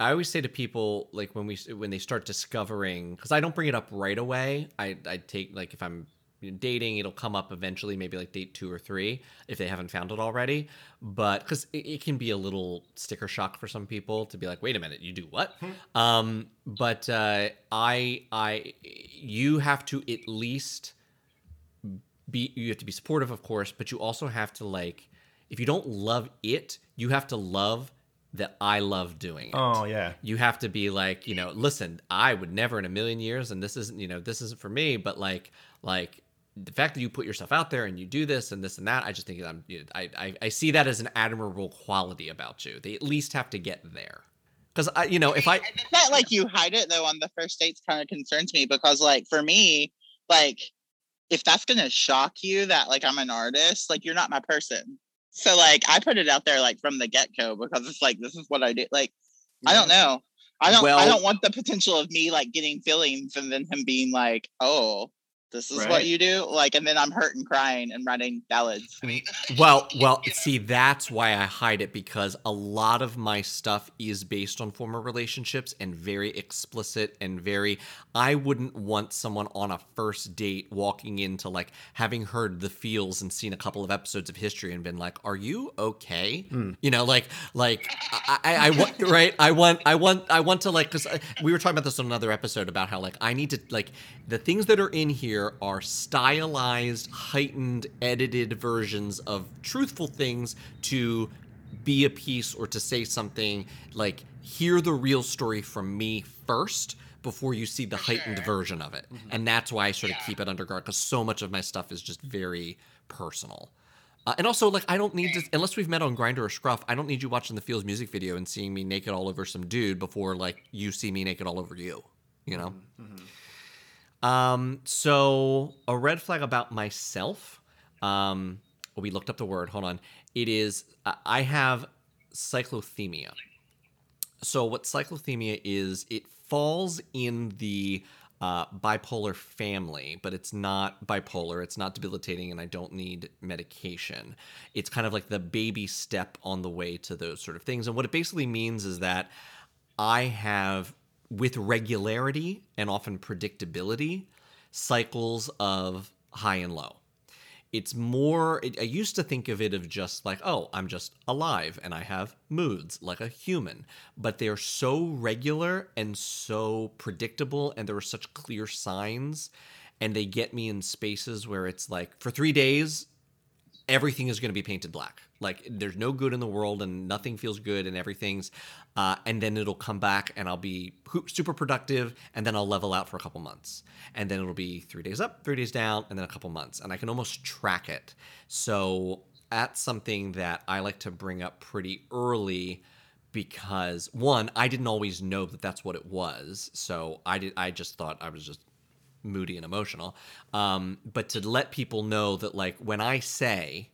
i always say to people like when we when they start discovering because i don't bring it up right away. I i take like if i'm dating it'll come up eventually maybe like date two or three if they haven't found it already. But because it, it, can be a little sticker shock for some people to be like wait a minute you do what? Hmm. um but uh i i you have to at least be you have to be supportive of course but you also have to like if you don't love it you have to love that I love doing it. Oh yeah. You have to be like, you know, listen, I would never in a million years and this isn't, you know, this isn't for me, but like like the fact that you put yourself out there and you do this and this and that, I just think I'm, I, I, I see that as an admirable quality about you. They at least have to get there. Because I, you know, if I, it's not like you hide it though on the first dates kind of concerns me because like for me, like if that's gonna shock you that like I'm an artist, like you're not my person. So like I put it out there like from the get go because it's like this is what I do. Like yeah. I don't know. I don't. Well, I don't want the potential of me like getting feelings and then him being like, "Oh, this is right. what you do like and then i'm hurt and crying and writing ballads i mean well well see that's why i hide it because a lot of my stuff is based on former relationships and very explicit and very i wouldn't want someone on a first date walking into like having heard the feels and seen a couple of episodes of history and been like are you okay mm. you know like like I, I, I want right i want i want i want to like because we were talking about this on another episode about how like i need to like the things that are in here here are stylized, heightened, edited versions of truthful things to be a piece or to say something like hear the real story from me first before you see the For heightened sure. version of it. Mm-hmm. And that's why I sort of keep it under guard because so much of my stuff is just very personal. Uh, and also, like, I don't need to, unless we've met on Grindr or Scruff, I don't need you watching the Feels music video and seeing me naked all over some dude before, like, you see me naked all over you, you know? Mm-hmm. Um, so a red flag about myself. Um, we looked up the word. Hold on. It is I have cyclothymia. So what cyclothymia is? It falls in the uh, bipolar family, but it's not bipolar. It's not debilitating, and I don't need medication. It's kind of like the baby step on the way to those sort of things. And what it basically means is that I have with regularity and often predictability cycles of high and low. It's more, I used to think of it of just like, oh, I'm just alive and I have moods like a human. But they're so regular and so predictable, and there are such clear signs. And they get me in spaces where it's like, for three days, everything is going to be painted black. Like there's no good in the world and nothing feels good and everything's, uh, and then it'll come back and I'll be super productive and then I'll level out for a couple months. And then it'll be three days up, three days down, and then a couple months. And I can almost track it. So that's something that I like to bring up pretty early because one, I didn't always know that that's what it was. So I did, I just thought I was just moody and emotional. Um, but to let people know that, like, when I say,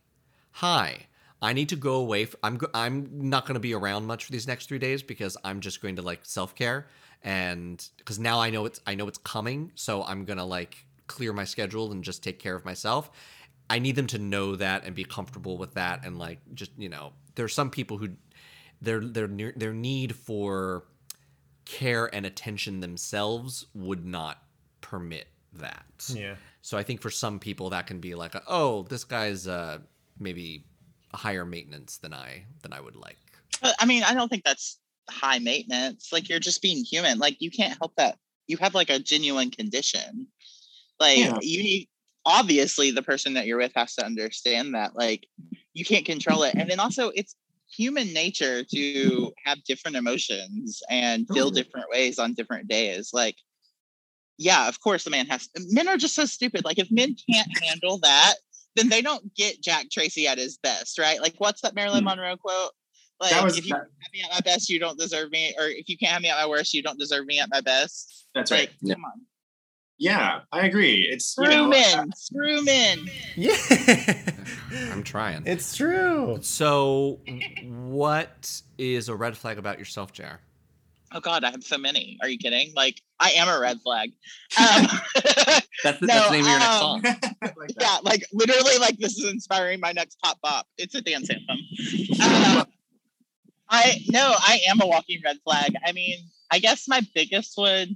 "Hi," I need to go away. F- I'm go- I'm not going to be around much for these next three days because I'm just going to like self care and because now I know it's I know it's coming, so I'm gonna like clear my schedule and just take care of myself. I need them to know that and be comfortable with that and like just you know there's some people who their their their need for care and attention themselves would not permit that. Yeah. So I think for some people that can be like, a, oh, this guy's uh, maybe higher maintenance than I than I would like. I mean, I don't think that's high maintenance. Like you're just being human. Like you can't help that. You have like a genuine condition. Like Yeah. you need obviously the person that you're with has to understand that. Like you can't control it. And then also it's human nature to have different emotions and feel different ways on different days. Like yeah, of course the man has men are just so stupid. Like if men can't handle that, then they don't get Jack Tracy at his best, right? Like what's that Marilyn Hmm. Monroe quote? Like was if you that- have me at my best, you don't deserve me, or if you can't have me at my worst, you don't deserve me at my best. That's like, right. Yeah. come on, Yeah, I agree. It's you know, men, screw men. Yeah. I'm trying. it's true. So, what is a red flag about yourself, JR? Oh God, I have so many. Are you kidding? Like, I am a red flag. Um, That's the, No, that's the name of your next um, song. like yeah, like literally, like this is inspiring my next pop bop. It's a dance anthem. Uh, I no, I am a walking red flag. I mean, I guess my biggest would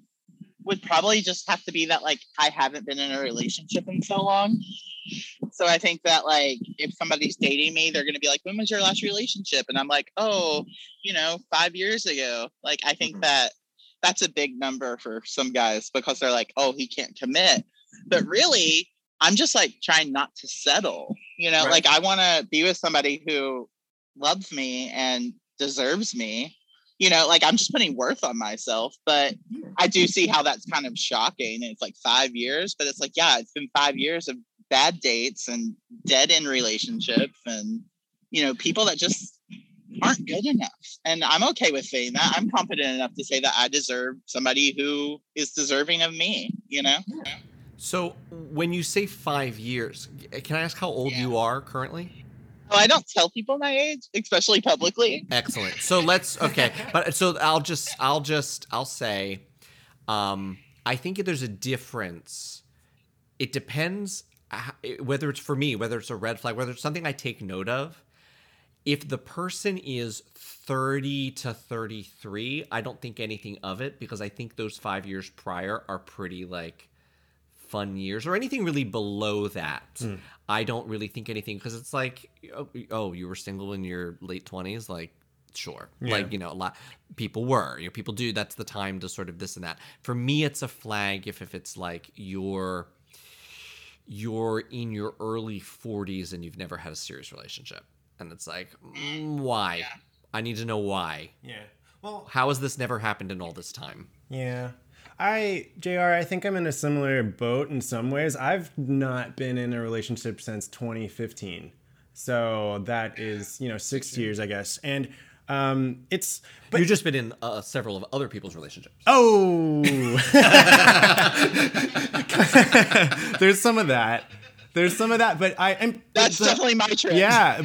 would probably just have to be that like I haven't been in a relationship in so long. So I think that like if somebody's dating me, they're gonna be like, "When was your last relationship?" And I'm like, "Oh, you know, five years ago." Like I think Mhm. that that's a big number for some guys because they're like, "Oh, he can't commit." But really, I'm just like trying not to settle. You know, Right. like I want to be with somebody who loves me and deserves me. You know, like I'm just putting worth on myself, but I do see how that's kind of shocking. It's like five years, but it's like, yeah, it's been five years of bad dates and dead end relationships and, you know, people that just aren't good enough. And I'm okay with saying that. I'm confident enough to say that I deserve somebody who is deserving of me, you know? So, when you say five years, can I ask how old Yeah. you are currently? Oh, I don't tell people my age, especially publicly. Excellent. So let's okay, but so I'll just I'll just I'll say, um, I think there's a difference. It depends whether it's for me, whether it's a red flag, whether it's something I take note of. If the person is 30 to 33, I don't think anything of it because I think those five years prior are pretty like fun years or anything really below that. Hmm. I don't really think anything because it's like, oh, oh, you were single in your late 20s? Like, sure. Yeah. Like, you know, a lot people were. You know, people do. That's the time to sort of this and that. For me, it's a flag if, if it's like you're you're in your early 40s and you've never had a serious relationship. And it's like, mm, why? I need to know why. Yeah. Well, How has this never happened in all this time? Yeah. I, JR, I think I'm in a similar boat in some ways. I've not been in a relationship since 2015. So that is, you know, six years, I guess. And um, it's, but You've just been in uh, several of other people's relationships. Oh, there's some of that. There's some of that, but I am. That's the- definitely my trip. Yeah.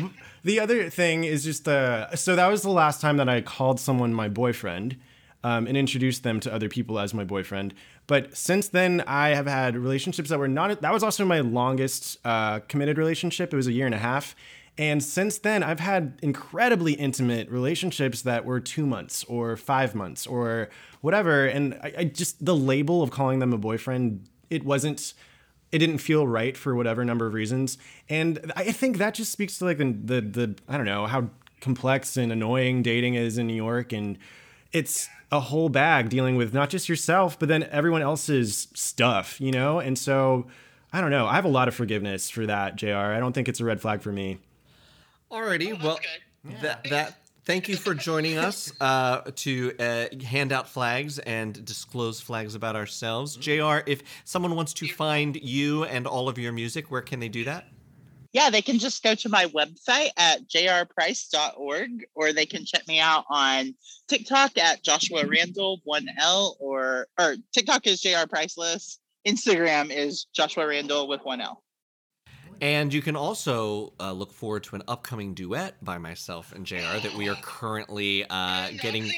The other thing is just uh, so that was the last time that I called someone my boyfriend um, and introduced them to other people as my boyfriend. But since then, I have had relationships that were not. That was also my longest uh, committed relationship. It was a year and a half. And since then, I've had incredibly intimate relationships that were two months or five months or whatever. And I, I just, the label of calling them a boyfriend, it wasn't, it didn't feel right for whatever number of reasons. And I think that just speaks to like the, the, the I don't know, how complex and annoying dating is in New York. And it's a whole bag dealing with not just yourself, but then everyone else's stuff, you know? And so, I don't know. I have a lot of forgiveness for that, JR. I don't think it's a red flag for me. Alrighty, oh, well, that that thank you for joining us uh, to uh, hand out flags and disclose flags about ourselves. JR. If someone wants to find you and all of your music, where can they do that? yeah, they can just go to my website at jrprice.org or they can check me out on TikTok at Joshua Randall 1L or or TikTok is JR Priceless. Instagram is Joshua Randall with 1L. And you can also uh, look forward to an upcoming duet by myself and JR. that we are currently uh, getting.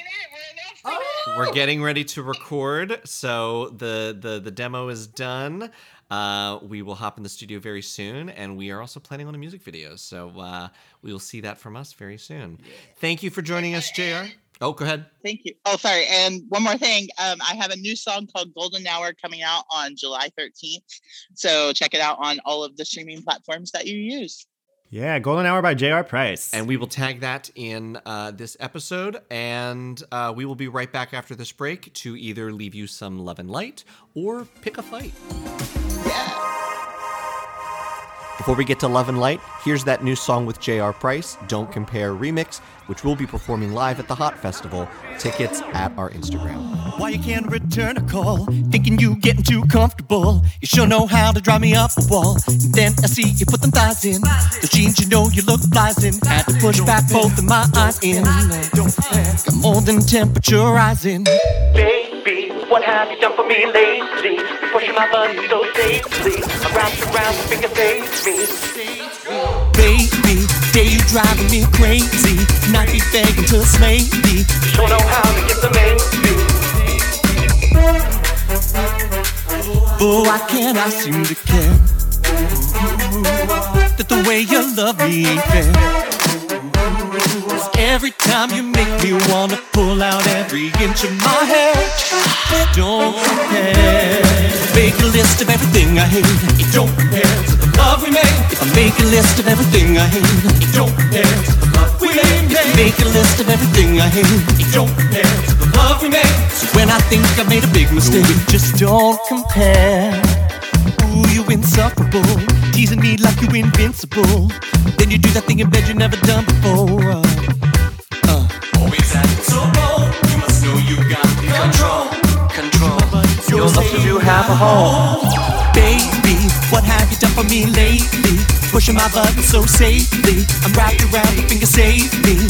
We're getting ready to record, so the the the demo is done. Uh, we will hop in the studio very soon, and we are also planning on a music video. So uh, we will see that from us very soon. Thank you for joining us, JR. Oh, go ahead. Thank you. Oh, sorry. And one more thing. Um, I have a new song called Golden Hour coming out on July 13th. So check it out on all of the streaming platforms that you use. Yeah, Golden Hour by J.R. Price. And we will tag that in uh, this episode. And uh, we will be right back after this break to either leave you some love and light or pick a fight. Before we get to Love and Light, here's that new song with J.R. Price, Don't Compare Remix, which we'll be performing live at the Hot Festival. Tickets at our Instagram. Why you can't return a call? Thinking you getting too comfortable. You sure know how to drive me up a wall. And then I see you put them thighs in. The jeans you know you look flies in. Had to push back both of my eyes in. Got more than temperature rising. Baby, what have you done for me lately? You're pushing my buttons so safely. I'm wrapped around finger, save me. Baby, day you driving me crazy. Not be begging to slay me. Sure know how to get the main Oh, why can't I seem to care? That the way you love me ain't fair. Every time you make me wanna pull out every inch of my hair. Don't compare. Make a list of everything I hate. It don't compare to the love we made. If I make a list of everything I hate, it don't compare to the love we made. If I make a list of everything I hate, it don't compare to the love we made. So when I think I made a big mistake, just don't compare. Ooh, you insufferable, teasing me like you're invincible. Then you do that thing in bed you never done before. Uh, uh. Always acting so bold. You must know you got control. Control. Your love to do have a home. Baby, what have you done for me lately? Pushing my buttons so safely. I'm wrapped around your finger, save me.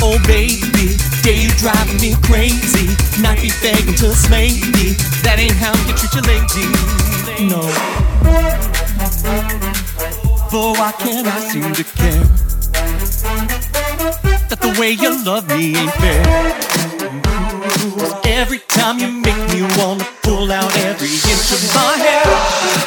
Oh baby, day you driving me crazy. Not be begging to slay me. That ain't how you treat your lady. No. For why can't I seem to care? That the way you love me ain't fair. Every time you make me wanna pull out every inch of my hair,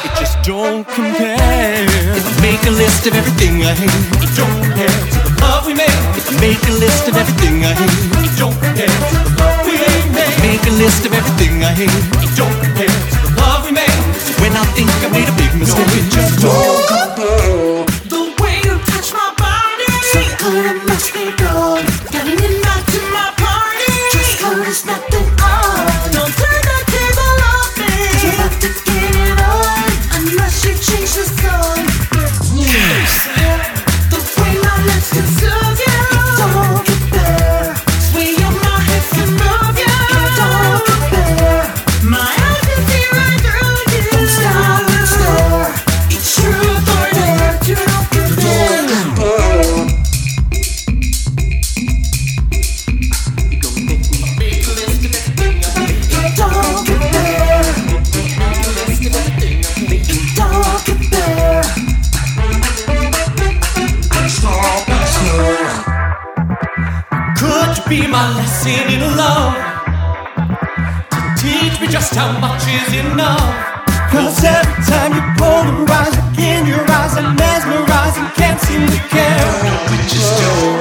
it just don't compare. If I make a list of everything I hate, it don't compare to the love we made. If I make a list of everything I hate, it don't compare to the love we made. Make a list of everything I hate, it don't compare to the love we made. When I think I made a big mistake, it just don't compare. The way you touch my body. So good it makes me go be my lesson in love? To teach me just how much is enough. Cause every time you polarize, look in your eyes, I'm mesmerized and can't seem to care. We just don't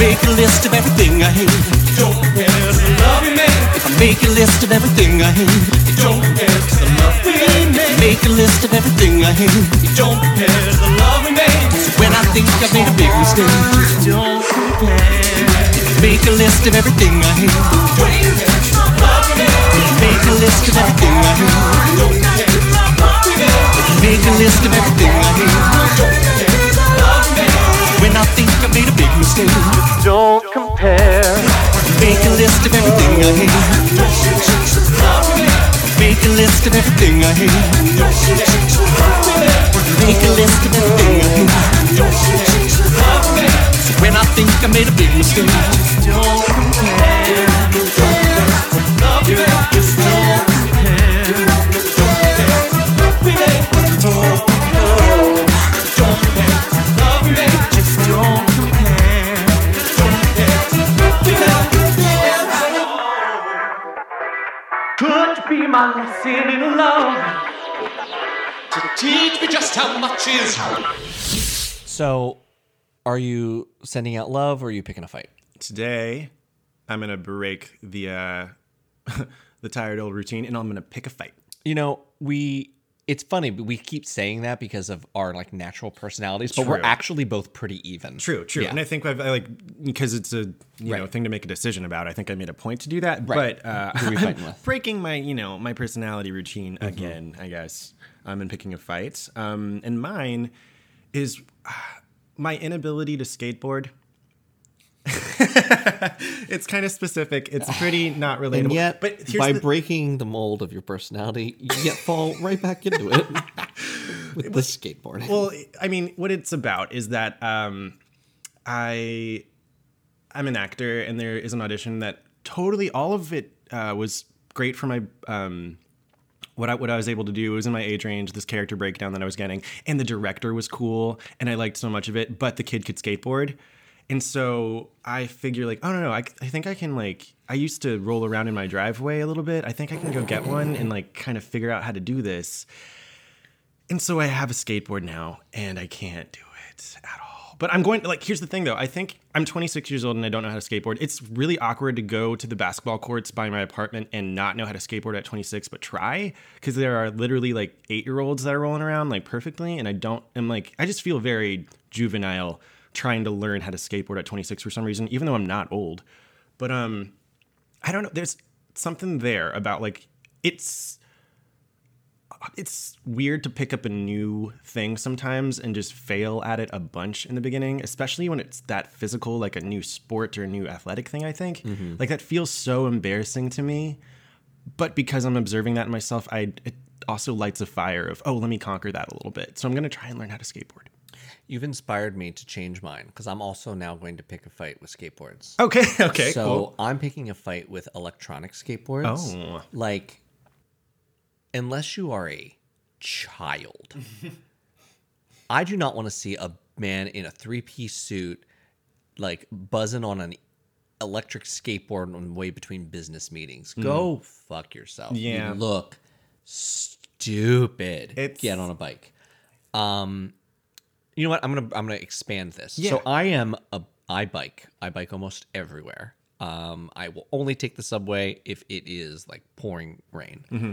Make a list of everything I hate. You don't to the love you made. If I make a list of everything I hate, you don't compare to the love we made. Make a list of everything I hate. You don't to the love we made. So when I think I made a big mistake, don't. Make a list of everything I hate. Don't compare to the love we made. Make a list of everything I hate. Don't compare to the love we made. Make a list of everything I hate. Don't compare to the love we made. When I think I made a big mistake, don't compare. Make a list of everything I hate. Make a list of everything I hate. Make a list of everything I hate. So when I think I made a big mistake, just don't compare. Love you, just don't compare. Don't compare. Don't compare. Love you, just don't compare. Could you be my lesson in love? To teach me just how much is So, are you sending out love or are you picking a fight? today I'm gonna break the uh, the tired old routine, and I'm gonna pick a fight. You know, we it's funny, but we keep saying that because of our like natural personalities, but we're actually both pretty even. True, true. Yeah. And I think I've I like because it's a you know thing to make a decision about. I think I made a point to do that. Right. But uh, Who are we I'm fighting with? breaking my you know my personality routine Mm-hmm. again. I guess um, and picking a fight. Um, and mine is uh, my inability to skateboard. it's kind of specific. It's pretty not relatable. And yet, but here's by the- breaking the mold of your personality, you yet fall right back into it with the skateboarding. well i mean what it's about is that um i i'm an actor and there is an audition that totally all of it uh, was great for my um what I, what I was able to do was in my age range, this character breakdown that I was getting, and the director was cool, and I liked so much of it. But the kid could skateboard, and so I figure like, oh no no, I, I think I can like I used to roll around in my driveway a little bit. I think I can go get one and like kind of figure out how to do this. And so I have a skateboard now and I can't do it at all. But I'm going to like here's the thing though. I think I'm 26 years old and I don't know how to skateboard. It's really awkward to go to the basketball courts by my apartment and not know how to skateboard at 26 but try because there are literally like 8-year-olds that are rolling around like perfectly and I don't I'm like I just feel very juvenile trying to learn how to skateboard at 26 for some reason even though I'm not old. But um I don't know there's something there about like it's it's weird to pick up a new thing sometimes and just fail at it a bunch in the beginning, especially when it's that physical, like a new sport or a new athletic thing. I think mm-hmm. like that feels so embarrassing to me. But because I'm observing that in myself, I it also lights a fire of oh, let me conquer that a little bit. So I'm gonna try and learn how to skateboard. You've inspired me to change mine because I'm also now going to pick a fight with skateboards. Okay, okay, so cool. I'm picking a fight with electronic skateboards. Oh. Like, unless you are a child, I do not want to see a man in a three piece suit, like buzzing on an electric skateboard on the way between business meetings. Go fuck yourself. Mm. Yeah. You look stupid. It's- Get on a bike. Um, you know what? I'm gonna I'm gonna expand this. Yeah. So I am a I bike. I bike almost everywhere. Um, I will only take the subway if it is like pouring rain. Mm-hmm.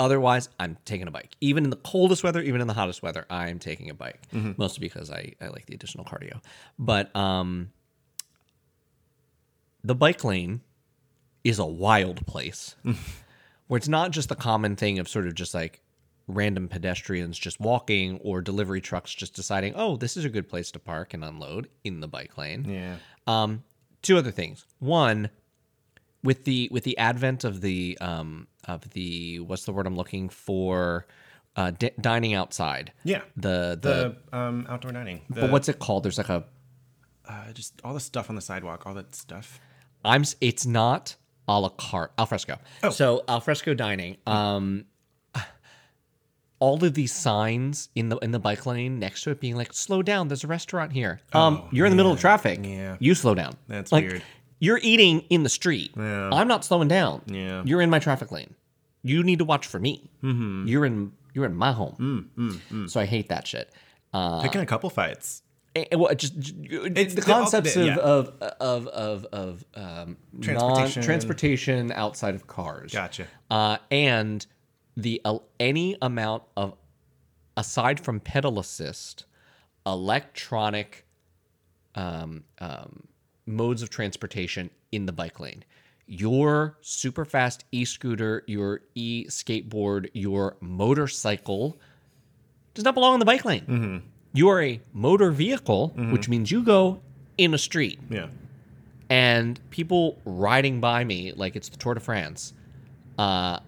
Otherwise, I'm taking a bike. Even in the coldest weather, even in the hottest weather, I am taking a bike. Mm-hmm. Mostly because I, I like the additional cardio. But um, the bike lane is a wild place where it's not just the common thing of sort of just like random pedestrians just walking or delivery trucks just deciding, oh, this is a good place to park and unload in the bike lane. Yeah. Um, two other things. One, with the with the advent of the um of the what's the word I'm looking for, uh, di- dining outside. Yeah. The the, The um outdoor dining. The, but what's it called? There's like a uh, just all the stuff on the sidewalk, all that stuff. I'm it's not a la carte al fresco. So al fresco dining. Um all of these signs in the in the bike lane next to it being like slow down there's a restaurant here um you're in the middle of traffic Yeah. you slow down That's like, weird. You're eating in the street Yeah. i'm not slowing down Yeah. you're in my traffic lane you need to watch for me mm-hmm. you're in you're in my home Mm, so i hate that shit uh Picking a couple fights. Eh, well, it just It's the concepts the- of, yeah. of of of of um, Transportation. non- transportation outside of cars. Gotcha. Uh, and the uh, any amount of aside from pedal assist, electronic um, um, modes of transportation in the bike lane. Your super fast e scooter, your e skateboard, your motorcycle does not belong in the bike lane. You are a motor vehicle, which means you go in a street Yeah. and people riding by me like it's the Tour de France, uh,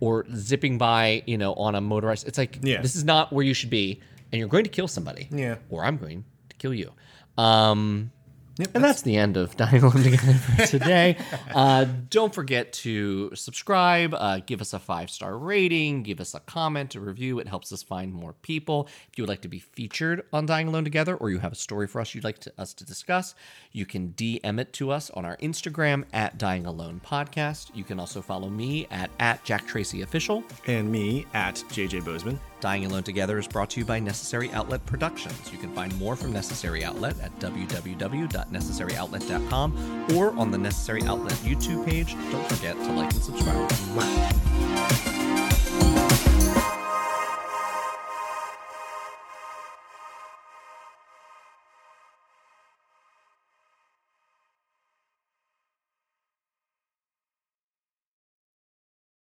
or zipping by, you know, on a motorized. It's like Yeah. this is not where you should be, and you're going to kill somebody. Yeah. Or I'm going to kill you. Um, Yep, and that's the end of Dying Alone Together for today. uh, don't forget to subscribe, uh, give us a five star rating, give us a comment, a review. It helps us find more people. If you would like to be featured on Dying Alone Together or you have a story for us you'd like to, us to discuss, you can DM it to us on our Instagram at Dying Alone Podcast. You can also follow me at, at Jack Tracy Official. And me at JJ Bozeman. Dying Alone Together is brought to you by Necessary Outlet Productions. You can find more from Necessary Outlet at www.necessaryoutlet.com or on the Necessary Outlet YouTube page. Don't forget to like and subscribe.